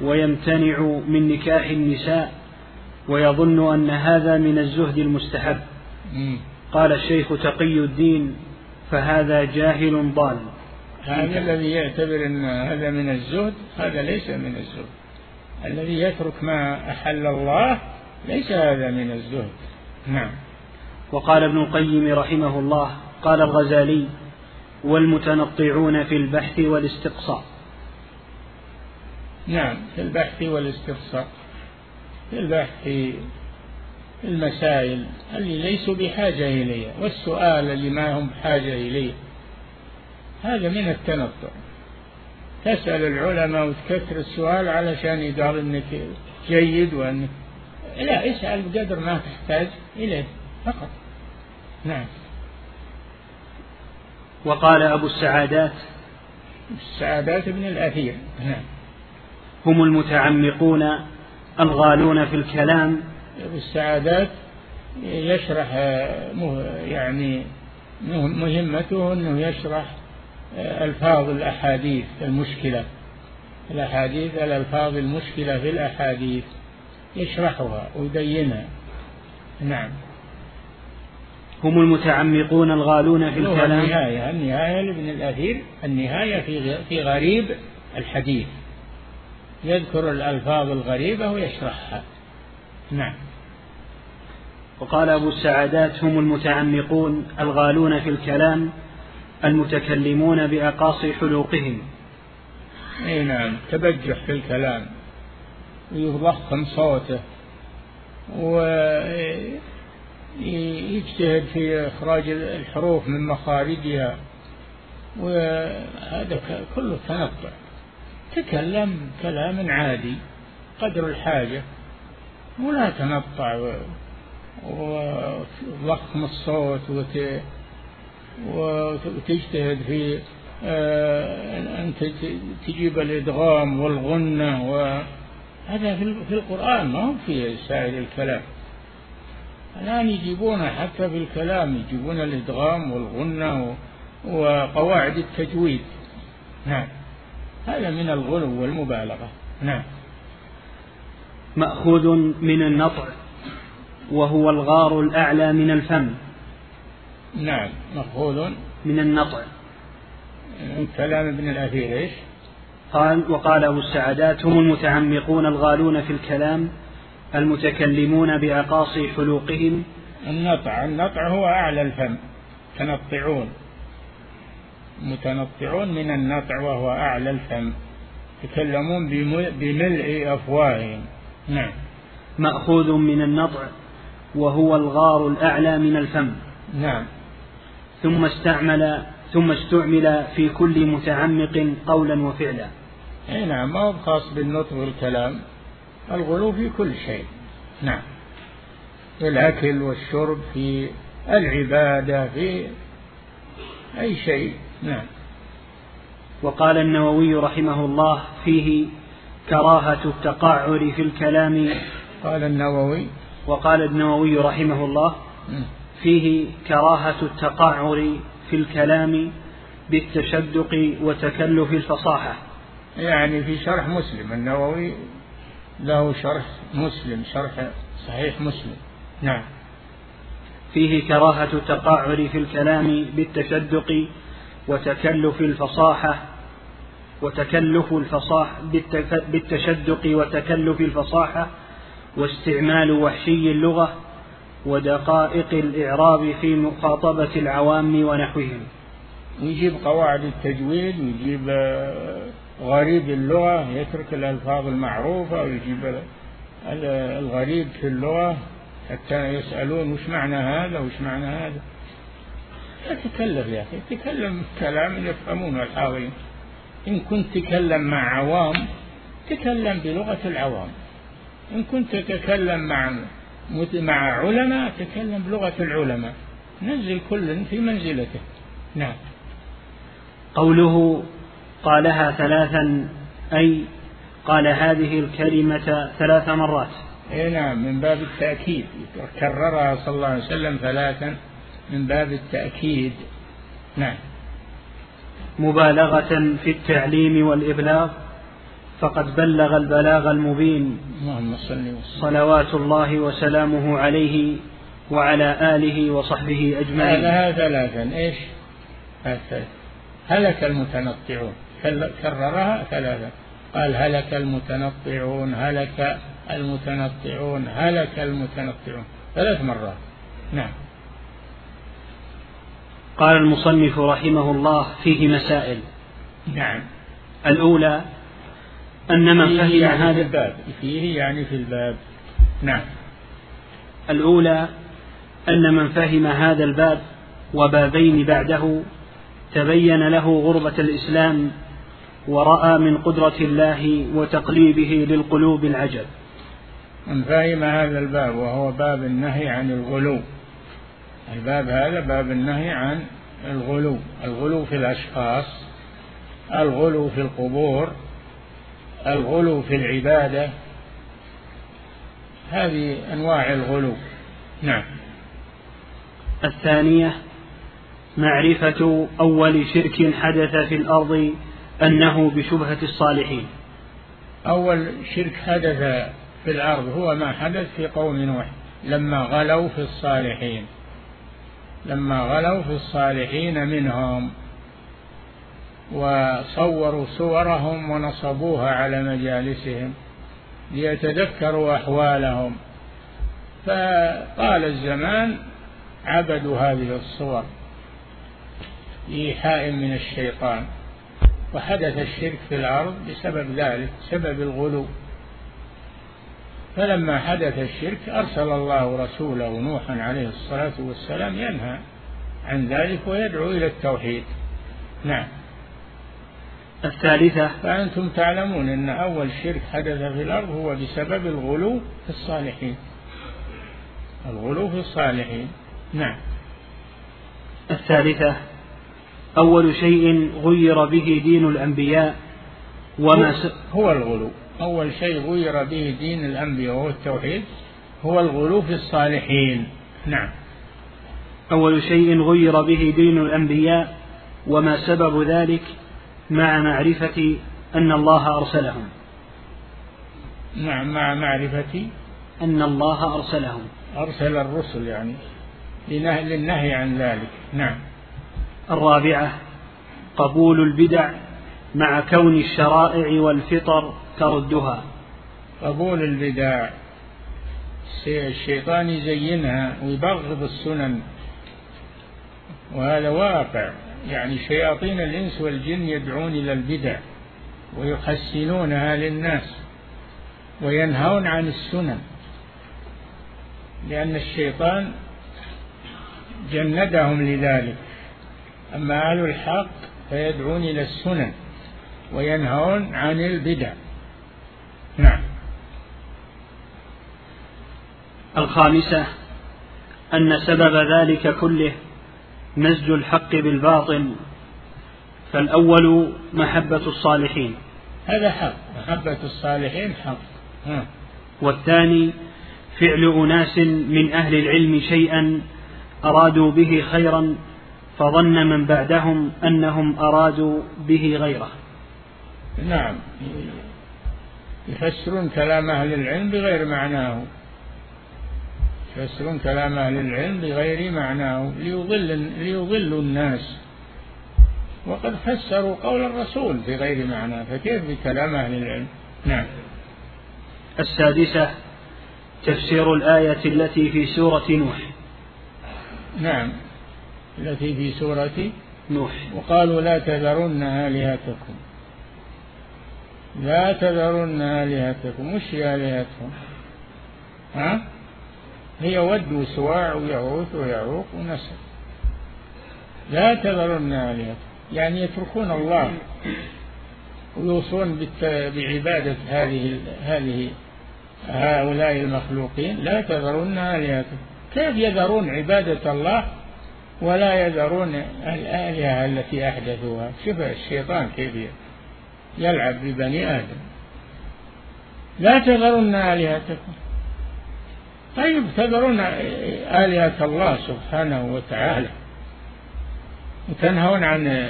ويمتنع من نكاح النساء ويظن أن هذا من الزهد المستحب. قال الشيخ تقي الدين فهذا جاهل ضال. هذا الذي يعتبر أن هذا من الزهد هذا ليس من الزهد. الذي يترك ما أحل الله ليس هذا من الزهد. نعم. وقال ابن القيم رحمه الله قال الغزالي والمتنطعون في البحث والاستقصاء. نعم في البحث والاستقصاء. في البحث في المسائل اللي ليسوا بحاجة إليها والسؤال اللي ما هم بحاجة إليه. هذا من التنطع. تسأل العلماء وتكثر السؤال علشان يقال إنك جيد وانك لا اسأل بقدر ما تحتاج إليه. فقط. نعم. وقال أبو السعادات السعادات ابن الأثير. نعم. هم المتعمقون الغالون في الكلام. أبو السعادات يشرح يعني مهمته أنه يشرح ألفاظ الأحاديث المشكلة. الأحاديث الألفاظ المشكلة في الأحاديث. يشرحها ويبينها نعم. هم المتعمقون الغالون في الكلام؟ النهاية النهاية لابن الأثير النهاية في في غريب الحديث. يذكر الألفاظ الغريبة ويشرحها. نعم. وقال أبو السعادات هم المتعمقون الغالون في الكلام المتكلمون بأقاصي حلوقهم. أي نعم تبجح في الكلام. ويضخم صوته. ويجتهد في إخراج الحروف من مخارجها وهذا كله تنطع تكلم كلام عادي قدر الحاجة ولا تنطع وضخم الصوت وت وتجتهد في آه، أن تجيب الإدغام والغنة وهذا في القرآن ما هو في سائر الكلام. الآن يجيبون حتى في الكلام يجيبون الإدغام والغنة وقواعد التجويد. نعم. هذا من الغلو والمبالغة. نعم. مأخوذ من النطع وهو الغار الأعلى من الفم. نعم. مأخوذ. من النطع. من كلام ابن الأثير إيش؟ قال وقال أبو السعدات هم المتعمقون الغالون في الكلام المتكلمون بأقاصي حلوقهم؟ النطع النطع هو أعلى الفم تنطعون. متنطعون من النطع وهو أعلى الفم يتكلمون بملء أفواههم. نعم. مأخوذ من النطع وهو الغار الأعلى من الفم. نعم. ثم استعمل ثم استعمل في كل متعمق قولا وفعلا. اي نعم ما هو خاص بالنطق والكلام؟ الغلو في كل شيء. نعم. في الأكل والشرب في العبادة في أي شيء. نعم. وقال النووي رحمه الله فيه كراهة التقعر في الكلام. قال النووي. وقال النووي رحمه الله فيه كراهة التقعر في الكلام بالتشدق وتكلف الفصاحة. يعني في شرح مسلم النووي له شرح مسلم شرح صحيح مسلم. نعم. فيه كراهة التقعر في الكلام بالتشدق وتكلف الفصاحة وتكلف الفصاحة بالتشدق وتكلف الفصاحة واستعمال وحشي اللغة ودقائق الإعراب في مخاطبة العوام ونحوهم. يجيب قواعد التجويد ويجيب آه، غريب اللغة يترك الألفاظ المعروفة ويجيب الغريب في اللغة. حتى يسألون وش معنى هذا وش معنى هذا. لا يا أخي تكلم كلام يفهمونه الحاضرين. إن كنت تتكلم مع عوام تكلم بلغة العوام. إن كنت تتكلم مع مع علماء تكلم بلغة العلماء. نزل كل في منزلته. نعم. قوله قالها ثلاثا أي قال هذه الكلمة ثلاث مرات. إي نعم من باب التأكيد. كررها صلى الله عليه وسلم ثلاثا من باب التأكيد. نعم. مبالغة في التعليم والإبلاغ فقد بلغ البلاغ المبين. اللهم صل صلوات الله وسلامه عليه وعلى آله وصحبه أجمعين. هذا ثلاثا إيش؟ هلك المتنطعون. كررها ثلاثا قال هلك المتنطعون هلك المتنطعون هلك المتنطعون. ثلاث مرات. نعم. قال المصنف رحمه الله فيه مسائل. نعم. الأولى أن من فهم يعني هذا في الباب. فيه يعني في الباب. نعم. الأولى أن من فهم هذا الباب وبابين بعده تبين له غربة الإسلام ورأى من قدرة الله وتقليبه للقلوب العجب. من فهم هذا الباب وهو باب النهي عن الغلو. الباب هذا باب النهي عن الغلو. الغلو في الأشخاص الغلو في القبور الغلو في العبادة. هذه أنواع الغلو. نعم. الثانية معرفة أول شرك حدث في الأرض أنه بشبهة الصالحين. أول شرك حدث في الأرض هو ما حدث في قوم نوح لما غلوا في الصالحين. لما غلوا في الصالحين منهم وصوروا صورهم ونصبوها على مجالسهم ليتذكروا أحوالهم. فطال الزمان عبدوا هذه الصور إيحاء من الشيطان. وحدث الشرك في الأرض بسبب ذلك سبب الغلو. فلما حدث الشرك أرسل الله رسوله نوحا عليه الصلاة والسلام ينهى عن ذلك ويدعو إلى التوحيد. نعم. الثالثة. فأنتم تعلمون أن أول شرك حدث في الأرض هو بسبب الغلو في الصالحين. الغلو في الصالحين. نعم. الثالثة. أول شيء غير به دين الأنبياء وما س... هو الغلو. أول شيء غير به دين الأنبياء وهو التوحيد هو الغلو في الصالحين. نعم. أول شيء غير به دين الأنبياء وما سبب ذلك مع معرفة أن الله أرسلهم. نعم مع معرفة أن الله أرسلهم. أرسل الرسل يعني للنهي عن ذلك. نعم. الرابعة قبول البدع مع كون الشرائع والفطر تردها. قبول البدع الشيطان يزينها ويبغض السنن وهذا واقع. يعني شياطين الإنس والجن يدعون إلى البدع ويحسنونها للناس وينهون عن السنن لأن الشيطان جندهم لذلك. أما أهل الحق فيدعون إلى السنن وينهون عن البدع. نعم. الخامسة أن سبب ذلك كله مزج الحق بالباطل فالأول محبة الصالحين. هذا حق محبة الصالحين حق. ها. والثاني فعل أناس من أهل العلم شيئا أرادوا به خيرا فظن من بعدهم أنهم أرادوا به غيره. نعم. يفسرون كلام أهل العلم بغير معناه. يفسرون كلام أهل العلم بغير معناه. ليضل ليضلوا الناس. وقد فسروا قول الرسول بغير معناه. فكيف بكلام أهل العلم؟ نعم. السادسة تفسير الآية التي في سورة نوح. نعم. التي في سورة نوح. وقالوا لا تذرن آلهتكم. لا تذرن آلهتكم. وش آلهتكم ها؟ هي ود وسواع ويغوث ويعوق ونسر لا تذرن آلهتكم. يعني يتركون الله. ويوصون بعبادة هذه هذه هؤلاء المخلوقين. لا تذرن آلهتكم. كيف يذرون عبادة الله ولا يذرون الآلهة التي أحدثوها. شوف الشيطان كيف يلعب ببني آدم. لا تذرن آلهتكم. طيب تذرون آلهة الله سبحانه وتعالى. وتنهون عن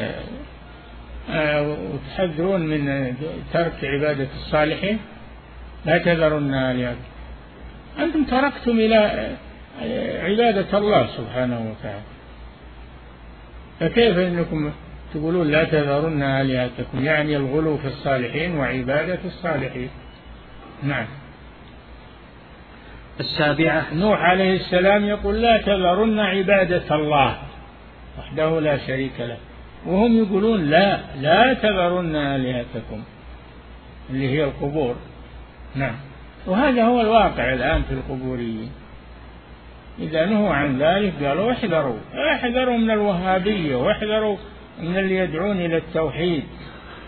وتحذرون من ترك عبادة الصالحين؟ لا تذرن آلهتكم. أنتم تركتم إلى عبادة الله سبحانه وتعالى. فكيف إنكم تقولون لا تذرن آلهتكم؟ يعني الغلو في الصالحين وعبادة الصالحين. نعم. السابعة. نوح عليه السلام يقول لا تذرن عبادة الله وحده لا شريك له. وهم يقولون لا لا تذرن آلهتكم اللي هي القبور. نعم. وهذا هو الواقع الآن في القبوريين. إذا نهوا عن ذلك قالوا احذروا احذروا من الوهابية واحذروا من اللي يدعون إلى التوحيد.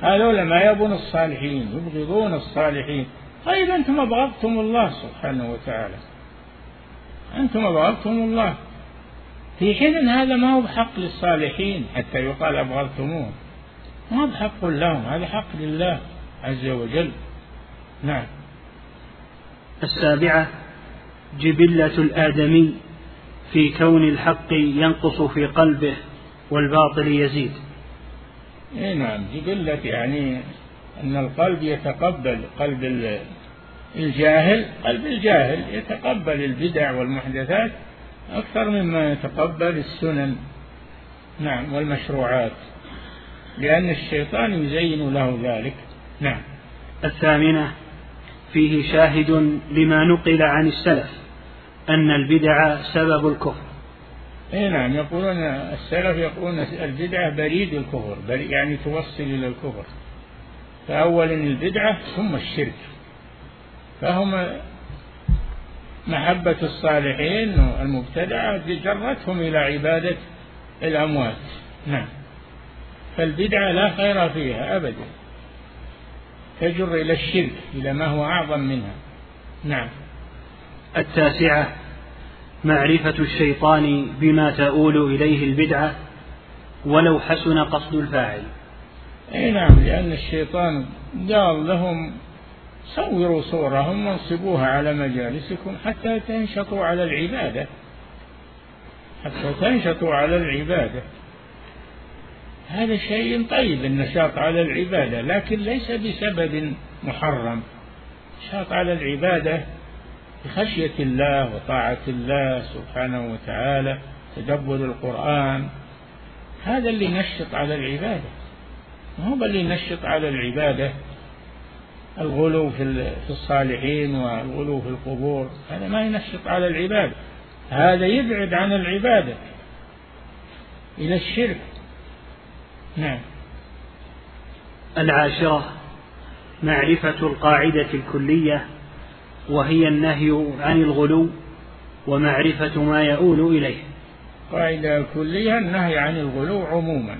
هذول ما يبون الصالحين يبغضون الصالحين. طيب أنتم أبغضتم الله سبحانه وتعالى. أنتم أبغضتم الله. في حين أن هذا ما هو بحق للصالحين حتى يقال أبغضتموه. ما هو بحق لهم هذا حق لله عز وجل. نعم. السابعة جبلة الآدمي في كون الحق ينقص في قلبه والباطل يزيد. اي نعم جبلة يعني أن القلب يتقبل قلب الجاهل قلب الجاهل يتقبل البدع والمحدثات أكثر مما يتقبل السنن. نعم والمشروعات لأن الشيطان يزين له ذلك. نعم. الثامنة فيه شاهد لما نقل عن السلف أن البدع سبب الكفر. اي نعم يقولون السلف يقولون البدعة بريد الكفر يعني توصل إلى الكفر. فأولا البدعة ثم الشرك. فهم محبة الصالحين والمبتدعة جرتهم إلى عبادة الأموات. نعم. فالبدعة لا خير فيها أبدا. تجر إلى الشرك إلى ما هو أعظم منها. نعم. التاسعة معرفة الشيطان بما تؤول إليه البدعة ولو حسن قصد الفاعل. أي نعم لأن الشيطان قال لهم صوروا صورهم وانصبوها على مجالسكم حتى تنشطوا على العبادة. حتى تنشطوا على العبادة. هذا شيء طيب النشاط على العبادة لكن ليس بسبب محرم. نشاط على العبادة بخشية الله وطاعة الله سبحانه وتعالى تدبر القرآن. هذا اللي ينشط على العبادة. ما هو اللي ينشط على العبادة؟ الغلو في الصالحين والغلو في القبور. هذا ما ينشط على العبادة. هذا يبعد عن العبادة. إلى الشرك. نعم. العاشرة معرفة القاعدة الكلية وهي النهي عن الغلو ومعرفة ما يؤول إليه. قاعدة كلية النهي عن الغلو عموما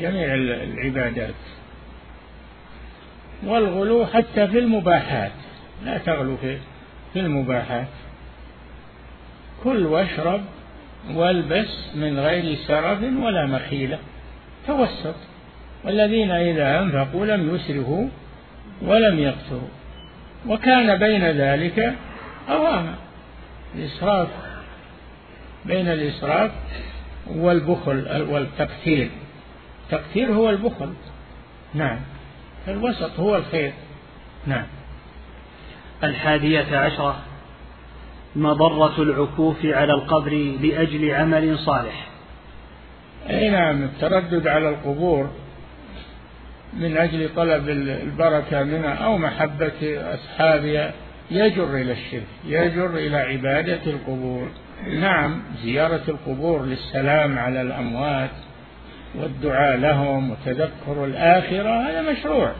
جميع العبادات. والغلو حتى في المباحات لا تغلو في في المباحات. كل واشرب والبس من غير سرف ولا مخيلة. توسط. والذين إذا أنفقوا لم يسرفوا ولم يقتروا. وكان بين ذلك قواما الإسراف بين الإسراف والبخل والتقتير التقتير هو البخل. نعم. الوسط هو الخير. نعم. الحادية عشرة مضرة العكوف على القبر لأجل عمل صالح. أي نعم التردد على القبور من أجل طلب البركة منها أو محبة أصحابها يجر إلى الشرك يجر إلى عبادة القبور. نعم زيارة القبور للسلام على الأموات والدعاء لهم وتذكر الآخرة هذا مشروع.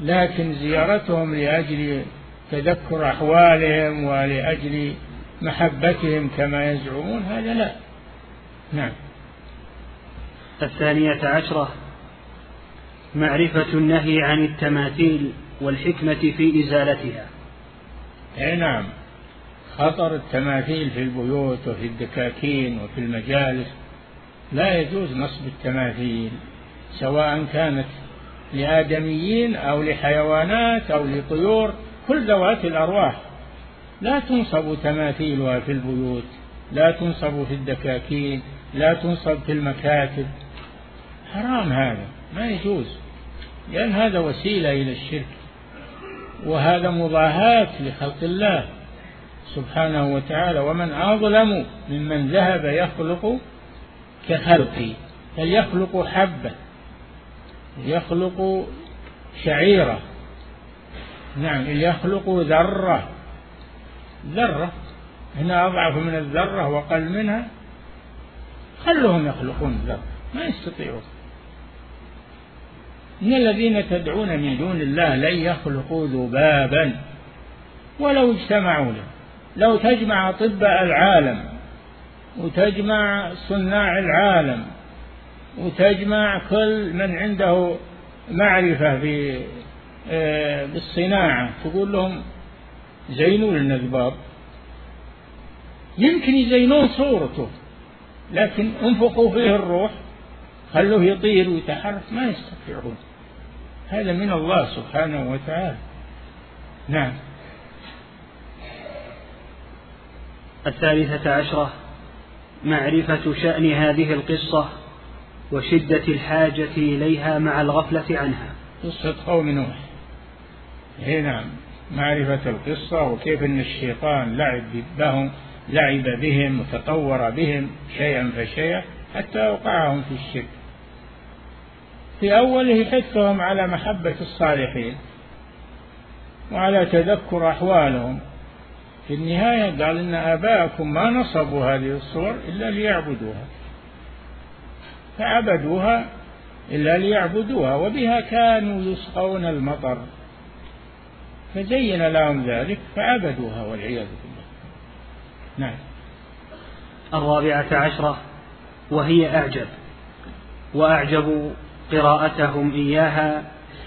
لكن زيارتهم لأجل تذكر أحوالهم ولأجل محبتهم كما يزعمون هذا لا. نعم. الثانية عشرة. معرفة النهي عن التماثيل والحكمة في إزالتها. أي نعم. خطر التماثيل في البيوت وفي الدكاكين وفي المجالس لا يجوز نصب التماثيل سواء كانت لآدميين أو لحيوانات أو لطيور كل ذوات الأرواح. لا تنصب تماثيلها في البيوت لا تنصب في الدكاكين لا تنصب في المكاتب. حرام هذا ما يجوز. لأن هذا وسيلة إلى الشرك وهذا مضاهاة لخلق الله سبحانه وتعالى. ومن أظلم ممن ذهب يخلق كخلقي بل يخلق حبة يخلق شعيرة. نعم يخلق ذرة. ذرة هنا أضعف من الذرة وقل منها خلهم يخلقون ذرة ما يستطيعون. إن الذين تدعون من دون الله لن يخلقوا ذبابا. ولو اجتمعوا له. لو تجمع أطباء العالم وتجمع صناع العالم وتجمع كل من عنده معرفة آه، بالصناعة تقول لهم زينوا لنا الذباب يمكن يزينون صورته لكن انفقوا فيه الروح خلوه يطير ويتحرك ما يستطيعون. هذا من الله سبحانه وتعالى. نعم. الثالثة عشرة معرفة شأن هذه القصة وشدة الحاجة إليها مع الغفلة عنها. قصة قوم نوح. هي نعم. معرفة القصة وكيف أن الشيطان لعب بهم لعب بهم وتطور بهم شيئا فشيئا حتى أوقعهم في الشرك. في أوله حثهم على محبة الصالحين وعلى تذكر أحوالهم. في النهاية قال إن آباءكم ما نصبوا هذه الصور إلا ليعبدوها فعبدوها إلا ليعبدوها وبها كانوا يسقون المطر فزين لهم ذلك فعبدوها والعياذ بالله. نعم. الرابعة عشرة وهي أعجب وأعجب قراءتهم إياها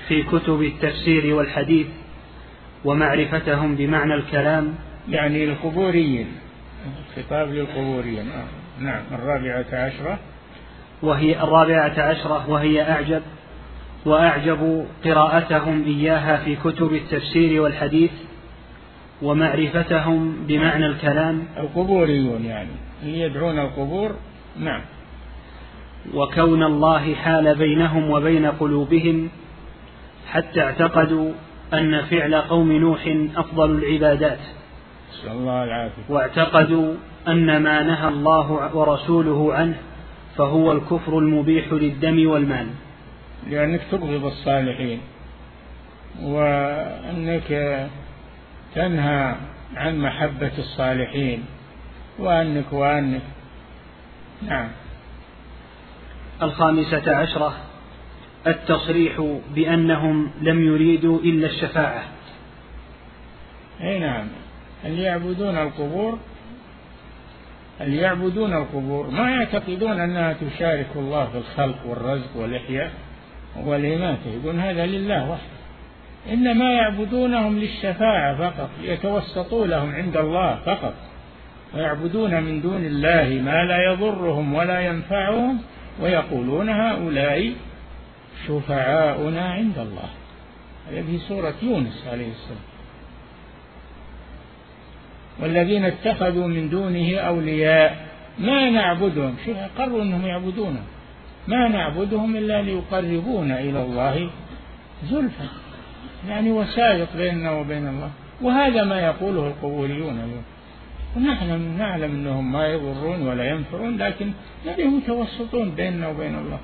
في كتب التفسير والحديث ومعرفتهم بمعنى الكلام. يعني القبوريين خطاب للقبوريين. آه. نعم الرابعة عشرة. وهي الرابعة عشرة وهي أعجب وأعجب قراءتهم إياها في كتب التفسير والحديث ومعرفتهم بمعنى الكلام. القبوريون يعني يدعون القبور نعم. وكون الله حال بينهم وبين قلوبهم حتى اعتقدوا أن فعل قوم نوح أفضل العبادات. الله العافية. واعتقدوا أن ما نهى الله ورسوله عنه فهو الكفر المبيح للدم والمال. لأنك تبغض الصالحين وأنك تنهى عن محبة الصالحين. وأنك وأنك. نعم. الخامسة عشرة التصريح بأنهم لم يريدوا إلا الشفاعة. أي نعم. اللي يعبدون القبور؟ اللي يعبدون القبور؟ ما يعتقدون أنها تشارك الله في الخلق والرزق والإحياء والإماتة يقولون هذا لله وحده. إنما يعبدونهم للشفاعة فقط يتوسطوا لهم عند الله فقط. ويعبدون من دون الله ما لا يضرهم ولا ينفعهم ويقولون هؤلاء شفعاؤنا عند الله. هذه سورة يونس عليه السلام. والذين اتخذوا من دونه أولياء ما نعبدهم؟ شوف قروا أنهم يعبدونه ما نعبدهم إلا ليقربونا إلى الله زلفى. يعني وسائط بيننا وبين الله. وهذا ما يقوله القبوريون اليوم. ونحن نعلم أنهم ما يضرون ولا ينفعون لكن نبي متوسطون بيننا وبين الله.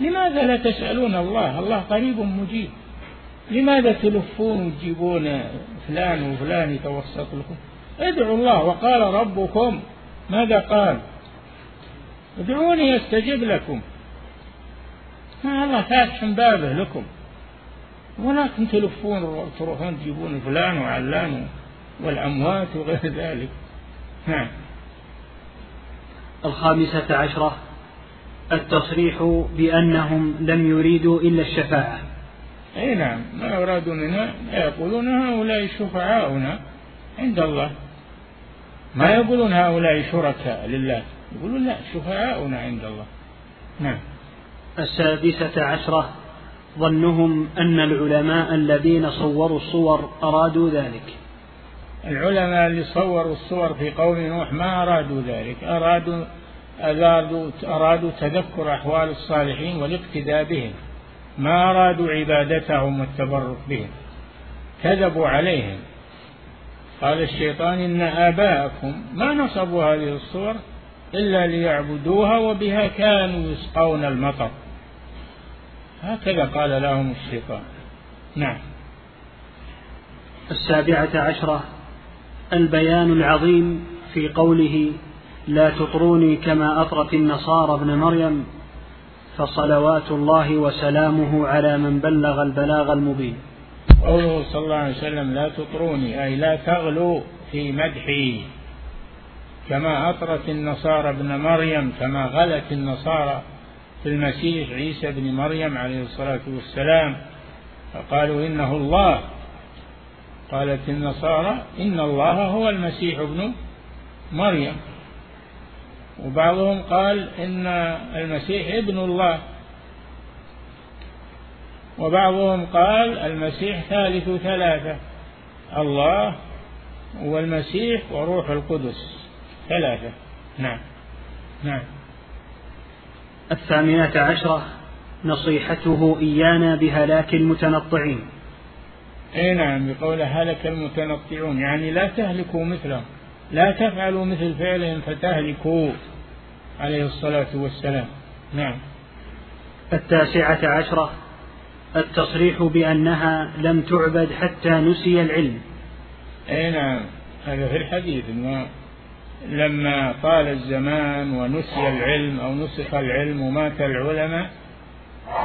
لماذا لا تسألون الله؟ الله قريب مجيب. لماذا تلفون وتجيبون فلان وفلان يتوسط لكم؟ ادعوا الله وقال ربكم ماذا قال؟ ادعوني يستجب لكم. ما الله فاتح بابه لكم. ولكن تلفون تروحون تجيبون فلان وعلان والأموات وغير ذلك. نعم. الخامسة عشرة. التصريح بأنهم لم يريدوا إلا الشفاعة. أي نعم. ما أرادوا منها يقولون هؤلاء شفعاؤنا عند الله. ما يقولون هؤلاء شركاء لله. يقولون لا شفعاؤنا عند الله. نعم. السادسة عشرة. ظنهم أن العلماء الذين صوروا الصور أرادوا ذلك. العلماء اللي صوروا الصور في قوم نوح ما أرادوا ذلك. أرادوا أرادوا, أرادوا تذكر أحوال الصالحين والاقتداء بهم. ما أرادوا عبادتهم والتبرك بهم. كذبوا عليهم. قال الشيطان إن آباءكم ما نصبوا هذه الصور إلا ليعبدوها وبها كانوا يسقون المطر. هكذا قال لهم الشيطان. نعم. السابعة عشرة البيان العظيم في قوله لا تطروني كما أطرت النصارى ابن مريم فصلوات الله وسلامه على من بلغ البلاغ المبين. قوله صلى الله عليه وسلم لا تطروني أي لا تغلوا في مدحي كما أطرت النصارى ابن مريم كما غلت النصارى في المسيح عيسى بن مريم عليه الصلاة والسلام فقالوا إنه الله. قالت النصارى إن الله هو المسيح ابن مريم. وبعضهم قال إن المسيح ابن الله. وبعضهم قال المسيح ثالث ثلاثة. الله والمسيح وروح القدس. ثلاثة. نعم. نعم. الثامنة عشرة. نصيحته إيانا بهلاك المتنطعين. اي نعم بقول هلك المتنطعون. يعني لا تهلكوا مثلهم لا تفعلوا مثل فعلهم فتهلكوا عليه الصلاة والسلام. نعم. التاسعة عشرة التصريح بأنها لم تعبد حتى نسي العلم. أي نعم هذا في الحديث إنه لما طال الزمان ونسي العلم أو نسخ العلم ومات العلماء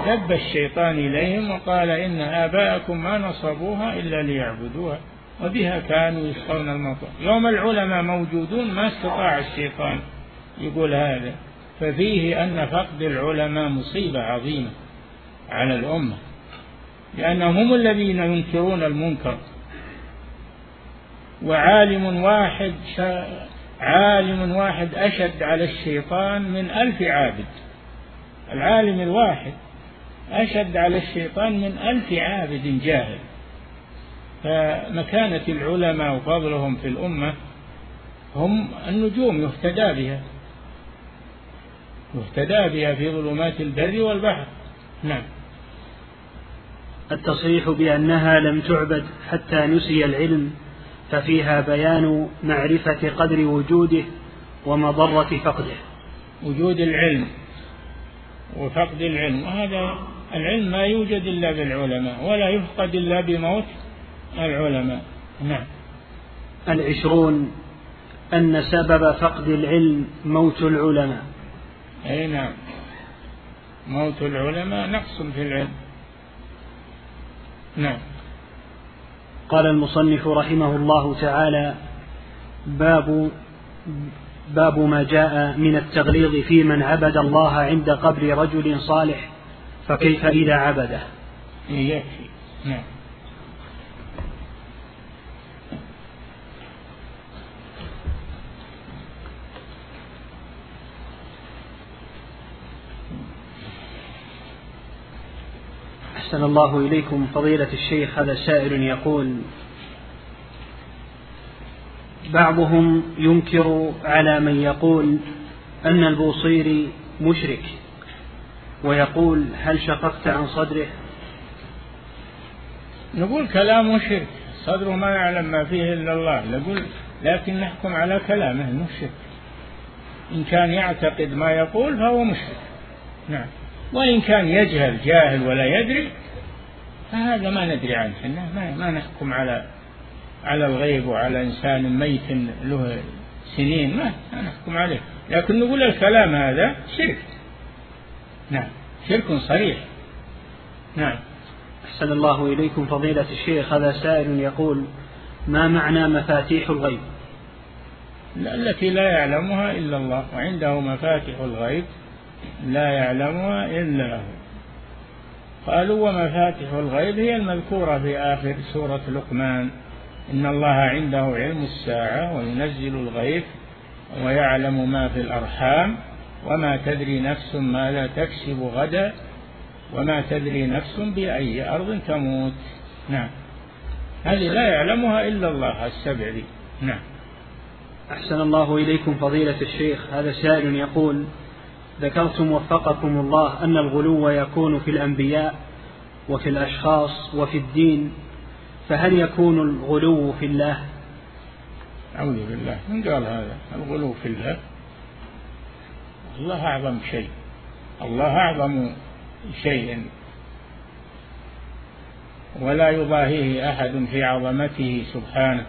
دب الشيطان إليهم وقال إن آباءكم ما نصبوها إلا ليعبدوها وبها كانوا يسقون المطر يوم العلماء موجودون ما استطاع الشيطان يقول هذا. ففيه أن فقد العلماء مصيبة عظيمة على الأمة لأنهم هم الذين ينكرون المنكر. وعالم واحد عالم واحد أشد على الشيطان من ألف عابد. العالم الواحد أشد على الشيطان من ألف عابد جاهل. فمكانة العلماء وفضلهم في الأمة هم النجوم يهتدى بها. يهتدى بها في ظلمات البر والبحر. نعم. التصريح بأنها لم تعبد حتى نسي العلم ففيها بيان معرفة قدر وجوده ومضرة فقده. وجود العلم وفقد العلم وهذا العلم ما يوجد إلا بالعلماء ولا يفقد إلا بموت العلماء. نعم. العشرون أن سبب فقد العلم موت العلماء. أي نعم. موت العلماء نقص في العلم. نعم. قال المصنف رحمه الله تعالى باب باب ما جاء من التغليظ في من عبد الله عند قبر رجل صالح فكيف إذا عبده؟ إيه، يكفي. نعم. أحسن الله إليكم. فضيلة الشيخ هذا سائل يقول بعضهم ينكر على من يقول أن البوصيري مشرك. ويقول هل شققت عن صدره؟ نقول كلامه شرك صدره ما يعلم ما فيه إلا الله. نقول لكن نحكم على كلامه انه شرك. إن كان يعتقد ما يقول فهو مشرك. نعم. وإن كان يجهل جاهل ولا يدري فهذا ما ندري عنه. ما, ما نحكم على على الغيب وعلى إنسان ميت له سنين. ما نحكم عليه. لكن نقول الكلام هذا شرك. نعم. شرك صريح. نعم. أحسن الله إليكم فضيلة الشيخ هذا سائل يقول ما معنى مفاتيح الغيب؟ التي لا يعلمها إلا الله وعنده مفاتيح الغيب لا يعلمها إلا هو. قالوا ومفاتح الغيب هي المذكورة في آخر سورة لقمان. إن الله عنده علم الساعة وينزل الغيث ويعلم ما في الأرحام. وما تدري نفس ما لا تكسب غدا وما تدري نفس بأي أرض تموت. نعم. هذه لا يعلمها إلا الله السبع دي نعم. أحسن الله إليكم فضيلة الشيخ. هذا سائل يقول ذكرتم وفقكم الله أن الغلو يكون في الأنبياء وفي الأشخاص وفي الدين فهل يكون الغلو في الله؟ أعوذ بالله. من قال هذا؟ الغلو في الله. الله أعظم شيء. الله أعظم شيء. ولا يضاهيه أحد في عظمته سبحانه.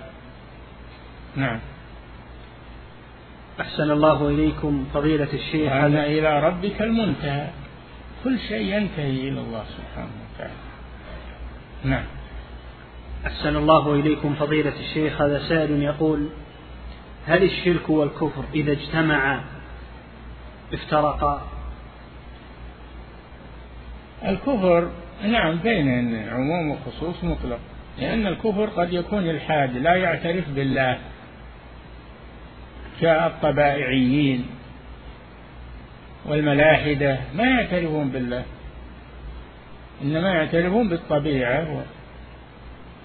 نعم. أحسن الله إليكم فضيلة الشيخ. أنا إلى ربك المنتهى. كل شيء ينتهي إلى الله سبحانه وتعالى. نعم. أحسن الله إليكم فضيلة الشيخ. هذا سائل يقول هل الشرك والكفر إذا اجتمعا افترقا. الكفر نعم بين عموم وخصوص مطلق لأن الكفر قد يكون الحاد لا يعترف بالله كالطبائعيين والملاحدة ما يعترفون بالله إنما يعترفون بالطبيعة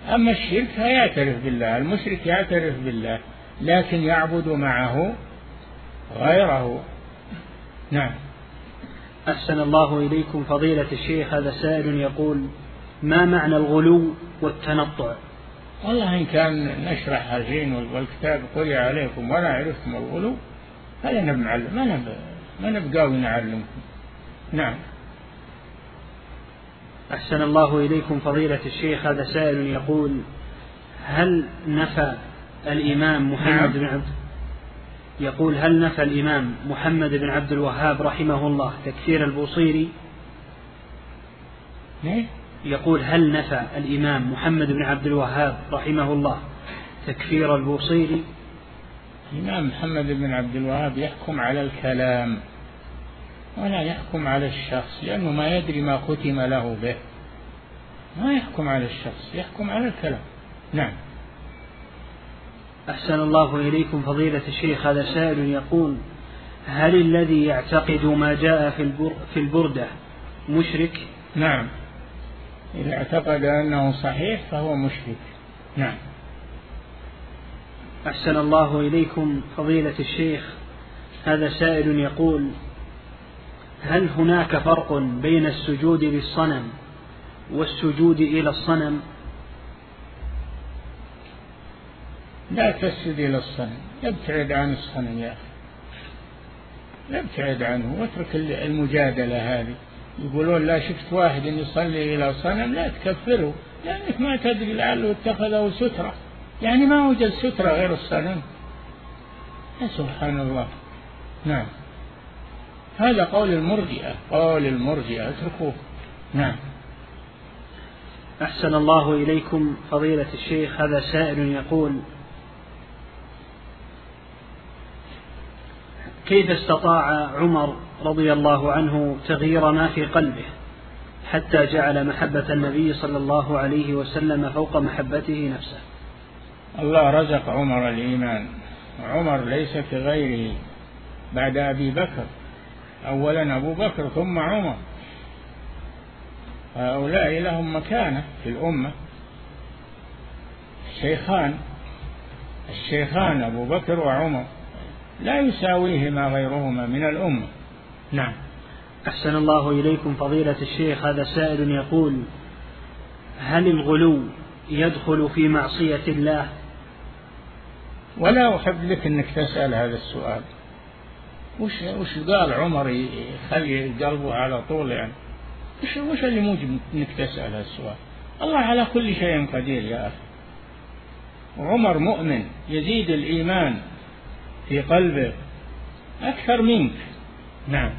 أما الشرك فيعترف بالله المشرك يعترف بالله لكن يعبد معه غيره. نعم. أحسن الله إليكم فضيلة الشيخ هذا سائل يقول ما معنى الغلو والتنطع؟ والله إن كان نشرح الحين والكتاب قرئ عليكم ولا عرفتم الغلو فلا نعلم ما نب ما نبقاوي نعلمكم. نعم. أحسن الله إليكم فضيلة الشيخ هذا سائل يقول هل نفى الإمام محمد نعم. بن عبد يقول هل نفى الإمام محمد بن عبد الوهاب رحمه الله تكفير البوصيري؟ ليه؟ يقول هل نفى الإمام محمد بن عبد الوهاب رحمه الله تكفير البوصيري؟ الإمام محمد بن عبد الوهاب يحكم على الكلام ولا يحكم على الشخص لأنه ما يدري ما ختم له به. ما يحكم على الشخص يحكم على الكلام. نعم. أحسن الله إليكم فضيلة الشيخ هذا سائل يقول هل الذي يعتقد ما جاء في, في البردة مشرك؟ نعم. إذا اعتقد أنه صحيح فهو مشرك. نعم. أحسن الله إليكم فضيلة الشيخ هذا سائل يقول هل هناك فرق بين السجود للصنم والسجود إلى الصنم؟ لا تسجد إلى الصنم. ابتعد عن الصنم يا أخي. ابتعد عنه واترك المجادلة هذه. يقولون لا شفت واحد يصلي إلى صنم لا تكفره لأنك ما تدري لعله اتخذه سترة. يعني ما وجد سترة غير الصنم. يا سبحان الله. نعم. هذا قول المرجئة. قول المرجئة. اتركوه. نعم. أحسن الله إليكم فضيلة الشيخ. هذا سائل يقول كيف استطاع عمر رضي الله عنه تغيير ما في قلبه حتى جعل محبة النبي صلى الله عليه وسلم فوق محبته نفسه؟ الله رزق عمر الإيمان. عمر ليس كغيره بعد أبي بكر. أولا أبو بكر ثم عمر. هؤلاء لهم مكانة في الأمة. الشيخان الشيخان أبو بكر وعمر. لا يساويهما غيرهما من الأمة. نعم. أحسن الله إليكم فضيلة الشيخ هذا سائل يقول هل الغلو يدخل في معصية الله؟ ولا أحب لك أنك تسأل هذا السؤال. وش وش قال عمر يخلي قلبه على طول يعني؟ وش وش اللي موجب إنك تسأل هذا السؤال؟ الله على كل شيء قدير يا أخي. عمر مؤمن يزيد الإيمان في قلبه أكثر منك. نعم.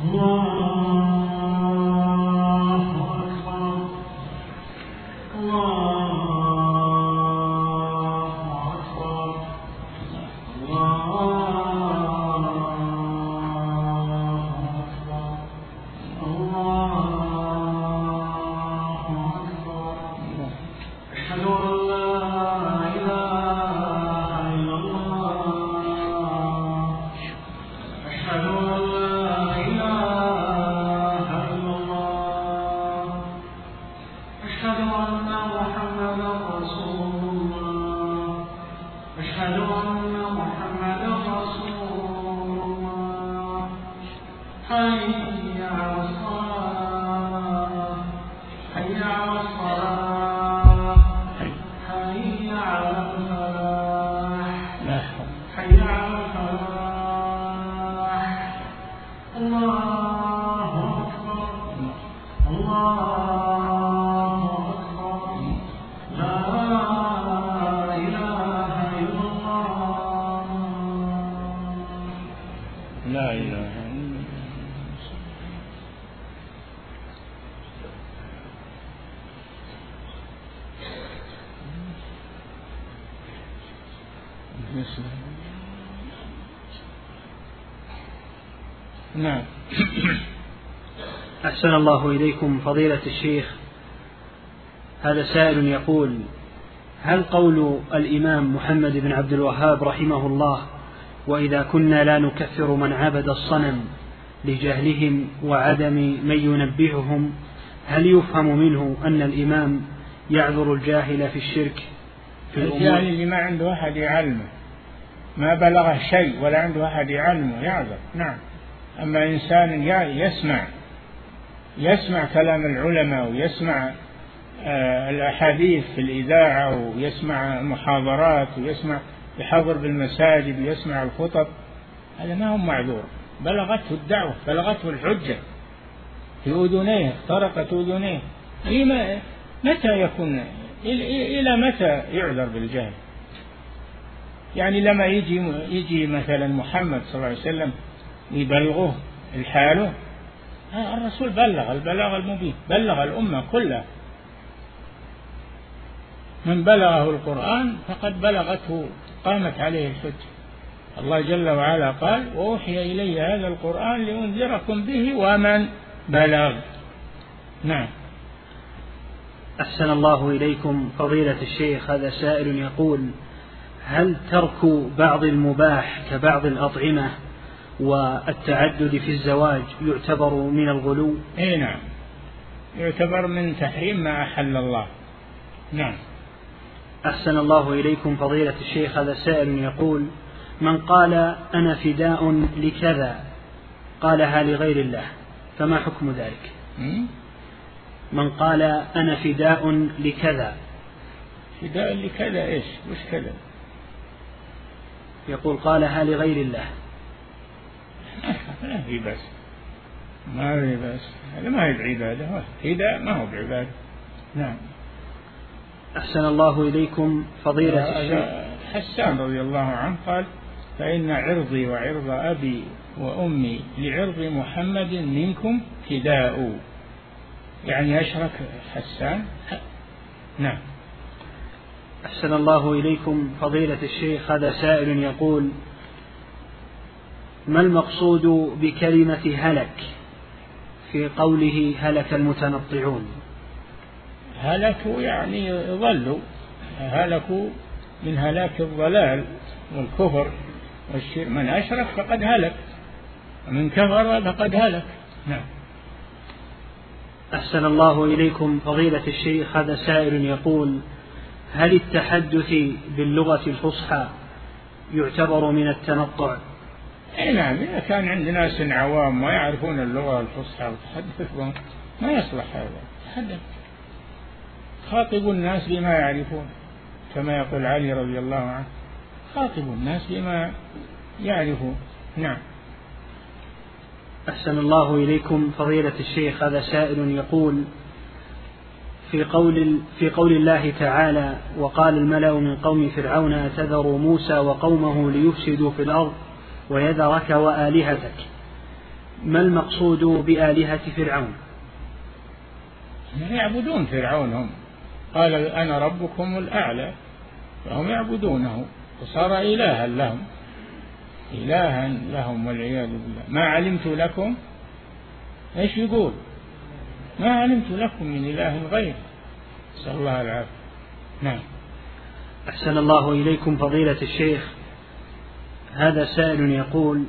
الله. أحسن الله إليكم فضيلة الشيخ. هذا سائل يقول هل قول الإمام محمد بن عبد الوهاب رحمه الله وإذا كنا لا نكفر من عبد الصنم لجهلهم وعدم من ينبههم هل يفهم منه أن الإمام يعذر الجاهل في الشرك في الجاهل اللي ما عنده أحد يعلمه ما بلغه شيء ولا عنده أحد يعلمه يعذر. نعم. أما إنسان يسمع يسمع كلام العلماء ويسمع آه، الأحاديث في الإذاعة ويسمع المحاضرات ويسمع يحضر بالمساجد ويسمع الخطب هذا ما هو معذور. بلغته الدعوة بلغته الحجة. في أذنيه اخترقت أذنيه. متى يكون إلى متى يعذر بالجهل؟ يعني لما يجي يجي مثلا محمد صلى الله عليه وسلم يبلغه الحاله الرسول بلغ البلاغ المبين بلغ الأمة كلها. من بلغه القرآن فقد بلغته قامت عليه الحجة. الله جل وعلا قال وأوحي إلي هذا القرآن لأنذركم به ومن بلغ. نعم. أحسن الله إليكم. فضيلة الشيخ هذا سائل يقول هل ترك بعض المباح كبعض الأطعمة؟ والتعدد في الزواج يعتبر من الغلو؟ إي نعم. يعتبر من تحريم ما أحل الله. نعم. أحسن الله إليكم فضيلة الشيخ هذا سائل يقول من قال أنا فداء لكذا قالها لغير الله فما حكم ذلك؟ من قال أنا فداء لكذا. فداء لكذا إيش؟ وش كذا؟ يقول قالها لغير الله. ما في بس. ما في بس. هذا ما هي بعبادة فداء ما هو بعبادة. نعم. أحسن الله إليكم فضيلة الشيخ. حسان رضي الله عنه قال فإن عرضي وعرض أبي وأمي لعرض محمد منكم فداء. يعني أشرك حسان؟ نعم. أحسن الله إليكم فضيلة الشيخ. هذا سائل يقول ما المقصود بكلمة هلك في قوله هلك المتنطعون؟ هلكوا يعني ضلوا هلكوا من هلاك الضلال والكفر والشرك. من أشرك فقد هلك ومن كفر فقد هلك. نعم. أحسن الله إليكم. فضيلة الشيخ هذا سائل يقول هل التحدث باللغة الفصحى يعتبر من التنطع؟ إي نعم إذا كان عند ناس عوام ما يعرفون اللغة الفصحى وتحدث بهم ما يصلح هذا. تحدث. خاطبوا الناس بما يعرفون كما يقول علي رضي الله عنه. خاطبوا الناس بما يعرفون. نعم. أحسن الله إليكم فضيلة الشيخ هذا سائل يقول في قول في قول الله تعالى وقال الملأ من قوم فرعون أتذر موسى وقومه ليفسدوا في الأرض؟ ويذرك وآلهتك. ما المقصود بآلهة فرعون؟ يعبدون فرعون هم. قال أنا ربكم الأعلى. فهم يعبدونه. وصار إلها لهم. إلها لهم والعياذ بالله. ما علمت لكم؟ إيش يقول؟ ما علمت لكم من إله غير. نسأل الله العافية. نعم. أحسن الله إليكم فضيلة الشيخ. هذا سائل يقول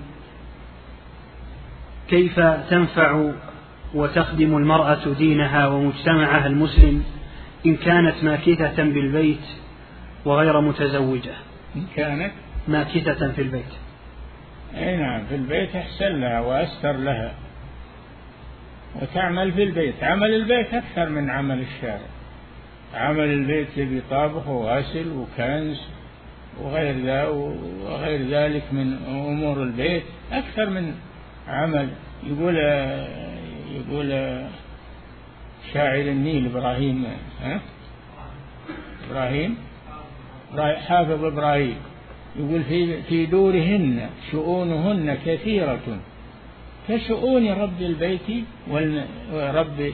كيف تنفع وتخدم المرأة دينها ومجتمعها المسلم إن كانت ماكثة بالبيت وغير متزوجة؟ إن كانت؟ ماكثة في البيت. أي نعم في البيت أحسن لها وأستر لها. وتعمل في البيت. عمل البيت أكثر من عمل الشارع. عمل البيت يبي طابخ وغسل وكنس وغير وغير ذلك من أمور البيت. أكثر من عمل. يقول يقول شاعر النيل إبراهيم ها؟ إبراهيم؟ حافظ إبراهيم. يقول في في دورهن شؤونهن كثيرة. كشؤون رب البيت ورب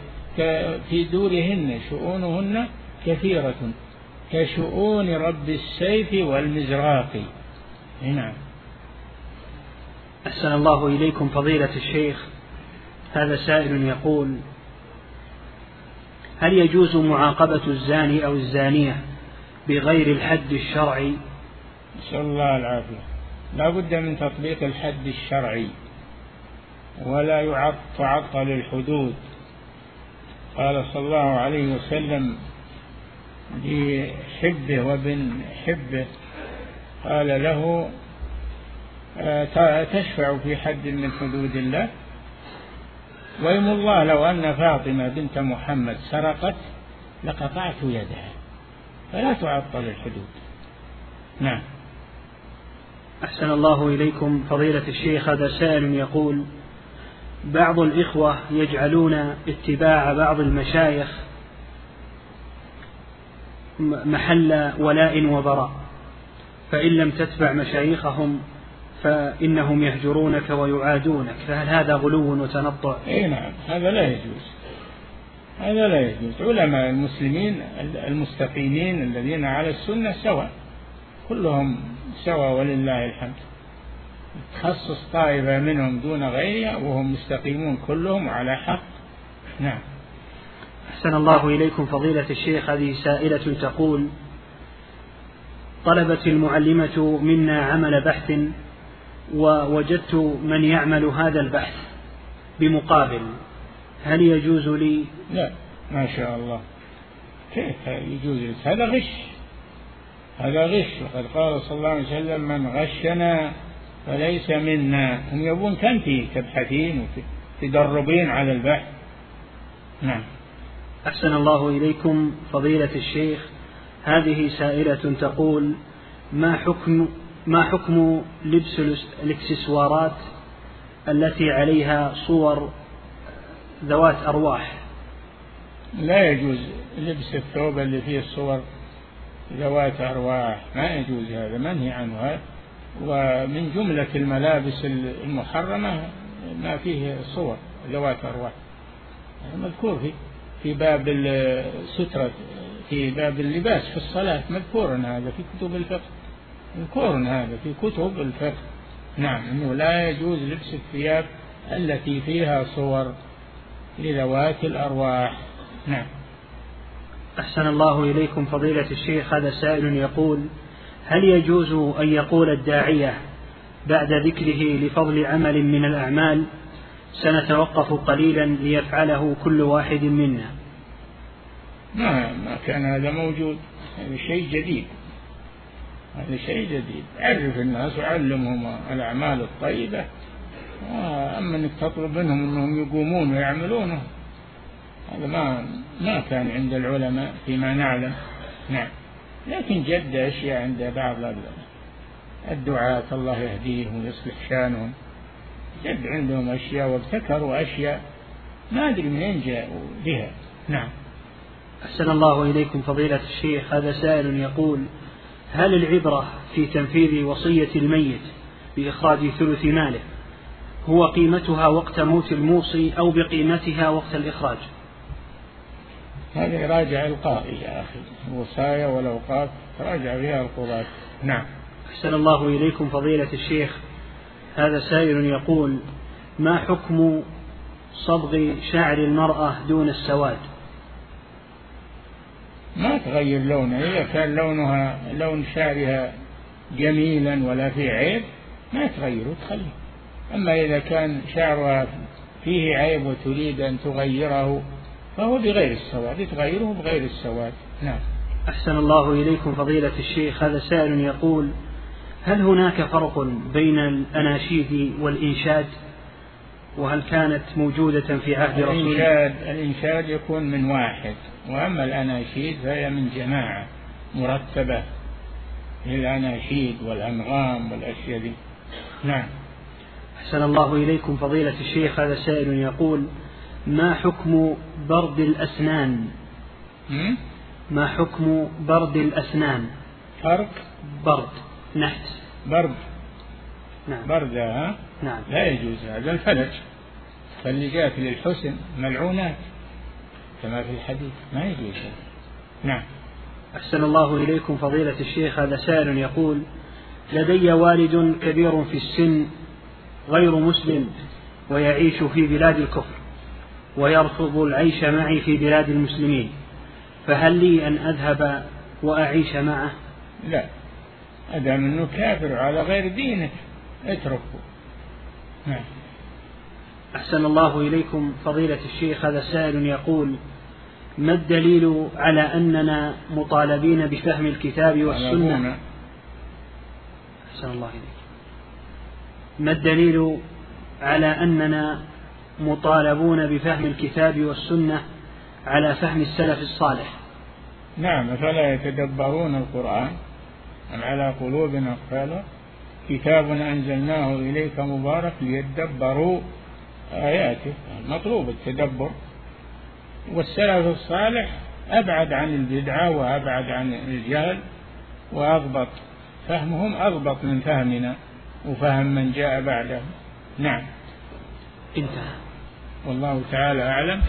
في دورهن شؤونهن كثيرة. كشؤون رب السيف والمزراق. نعم أحسن الله إليكم فضيلة الشيخ. هذا سائل يقول هل يجوز معاقبة الزاني أو الزانية بغير الحد الشرعي؟ نسأل الله العافية. لا بد من تطبيق الحد الشرعي. ولا تعطل الحدود. قال صلى الله عليه وسلم لحبه وابن حبه قال له آه، تشفع في حد من حدود الله. ويم الله لو أن فاطمة بنت محمد سرقت لقطعت يدها. فلا تعطل الحدود. نعم. أحسن الله إليكم. فضيلة الشيخ هذا سائل يقول بعض الإخوة يجعلون اتباع بعض المشايخ محل ولاء وبراء فإن لم تتبع مشايخهم فإنهم يهجرونك ويعادونك. فهل هذا غلو وتنطع؟ أي نعم. هذا لا يجوز. هذا لا يجوز. علماء المسلمين المستقيمين الذين على السنة سواء. كلهم سواء ولله الحمد. تخصص طائفة منهم دون غيرها وهم مستقيمون كلهم على حق. نعم. أحسن الله إليكم فضيلة الشيخ. هذه سائلة تقول طلبت المعلمة منا عمل بحث ووجدت من يعمل هذا البحث بمقابل. هل يجوز لي؟ لا ما شاء الله. كيف يجوز هذا غش. هذا غش. وقد قال صلى الله عليه وسلم من غشنا فليس منا. هم يبون كنت تبحثين وتدربين على البحث. نعم. أحسن الله إليكم فضيلة الشيخ. هذه سائلة تقول ما حكم ما حكم لبس الإكسسوارات التي عليها صور ذوات أرواح؟ لا يجوز لبس الثوب اللي فيه الصور ذوات أرواح ما يجوز هذا منهي عنه ومن جملة الملابس المحرمة ما فيه صور ذوات أرواح. مذكور في في باب السترة في باب اللباس في الصلاة مذكور هذا في كتب الفقه مذكور هذا في كتب الفقه. نعم أنه لا يجوز لبس الثياب التي فيها صور لذوات الأرواح. نعم. أحسن الله إليكم فضيلة الشيخ هذا سائل يقول هل يجوز أن يقول الداعية بعد ذكره لفضل عمل من الأعمال سنتوقف قليلا ليفعله كل واحد منا. ما ما كان هذا موجود. هذا شيء جديد. هذا شيء جديد. عرف الناس وعلمهم الأعمال الطيبة. أما أنك تطلب منهم أنهم يقومون ويعملونه هذا ما ما كان عند العلماء فيما نعلم. نعم. لكن جد أشياء عند بعض الدعاة الله يهديهم ويصلح شانهم. جد عندهم أشياء وابتكروا أشياء ما أدري منين جاءوا بها. نعم. أحسن الله إليكم فضيلة الشيخ هذا سائل يقول هل العبرة في تنفيذ وصية الميت بإخراج ثلث ماله هو قيمتها وقت موت الموصي أو بقيمتها وقت الإخراج؟ هذا راجع القاضي يا أخي الوصايا والأوقاف راجع فيها القضاة. نعم. أحسن الله إليكم فضيلة الشيخ هذا سائل يقول ما حكم صبغ شعر المرأة دون السواد؟ ما تغير لونه إذا كان لونها لون شعرها جميلا ولا في عيب ما تغيره تخليه أما إذا كان شعرها فيه عيب وتريد أن تغيره فهو بغير السواد. تغيره بغير السواد. نعم. أحسن الله إليكم فضيلة الشيخ. هذا سائل يقول هل هناك فرق بين الأناشيد والإنشاد؟ وهل كانت موجودة في عهد رسول الإنشاد الإنشاد يكون من واحد وأما الأناشيد فهي من جماعة مرتبة الأناشيد والأنغام والأشياء دي. نعم. أحسن الله إليكم فضيلة الشيخ هذا سائل يقول ما حكم برد الأسنان؟ ما حكم برد الأسنان؟ فرق برد. نحت برد. نعم. برد ها؟ نعم. لا يجوز هذا. الفلج فاللي جاءت للحسن ملعونات كما في الحديث. ما يجوز نعم. أحسن الله إليكم فضيلة الشيخ. هذا سائل يقول لدي والد كبير في السن غير مسلم ويعيش في بلاد الكفر ويرفض العيش معي في بلاد المسلمين فهل لي أن أذهب وأعيش معه؟ لا. أدام أنه كافر على غير دينه اتركه. نعم. أحسن الله إليكم فضيلة الشيخ هذا سائل يقول ما الدليل على أننا مطالبين بفهم الكتاب والسنة؟ أحسن الله إليك. ما الدليل على أننا مطالبون بفهم الكتاب والسنة على فهم السلف الصالح؟ نعم فلا يتدبرون القرآن؟ أم على قلوب أقفالها كتاب أنزلناه إليك مبارك ليدبروا آياته. مطلوب التدبر. والسلف الصالح أبعد عن البدعة وأبعد عن الجهل وأضبط. فهمهم أضبط من فهمنا وفهم من جاء بعدهم نعم. انتهى. والله تعالى أعلم.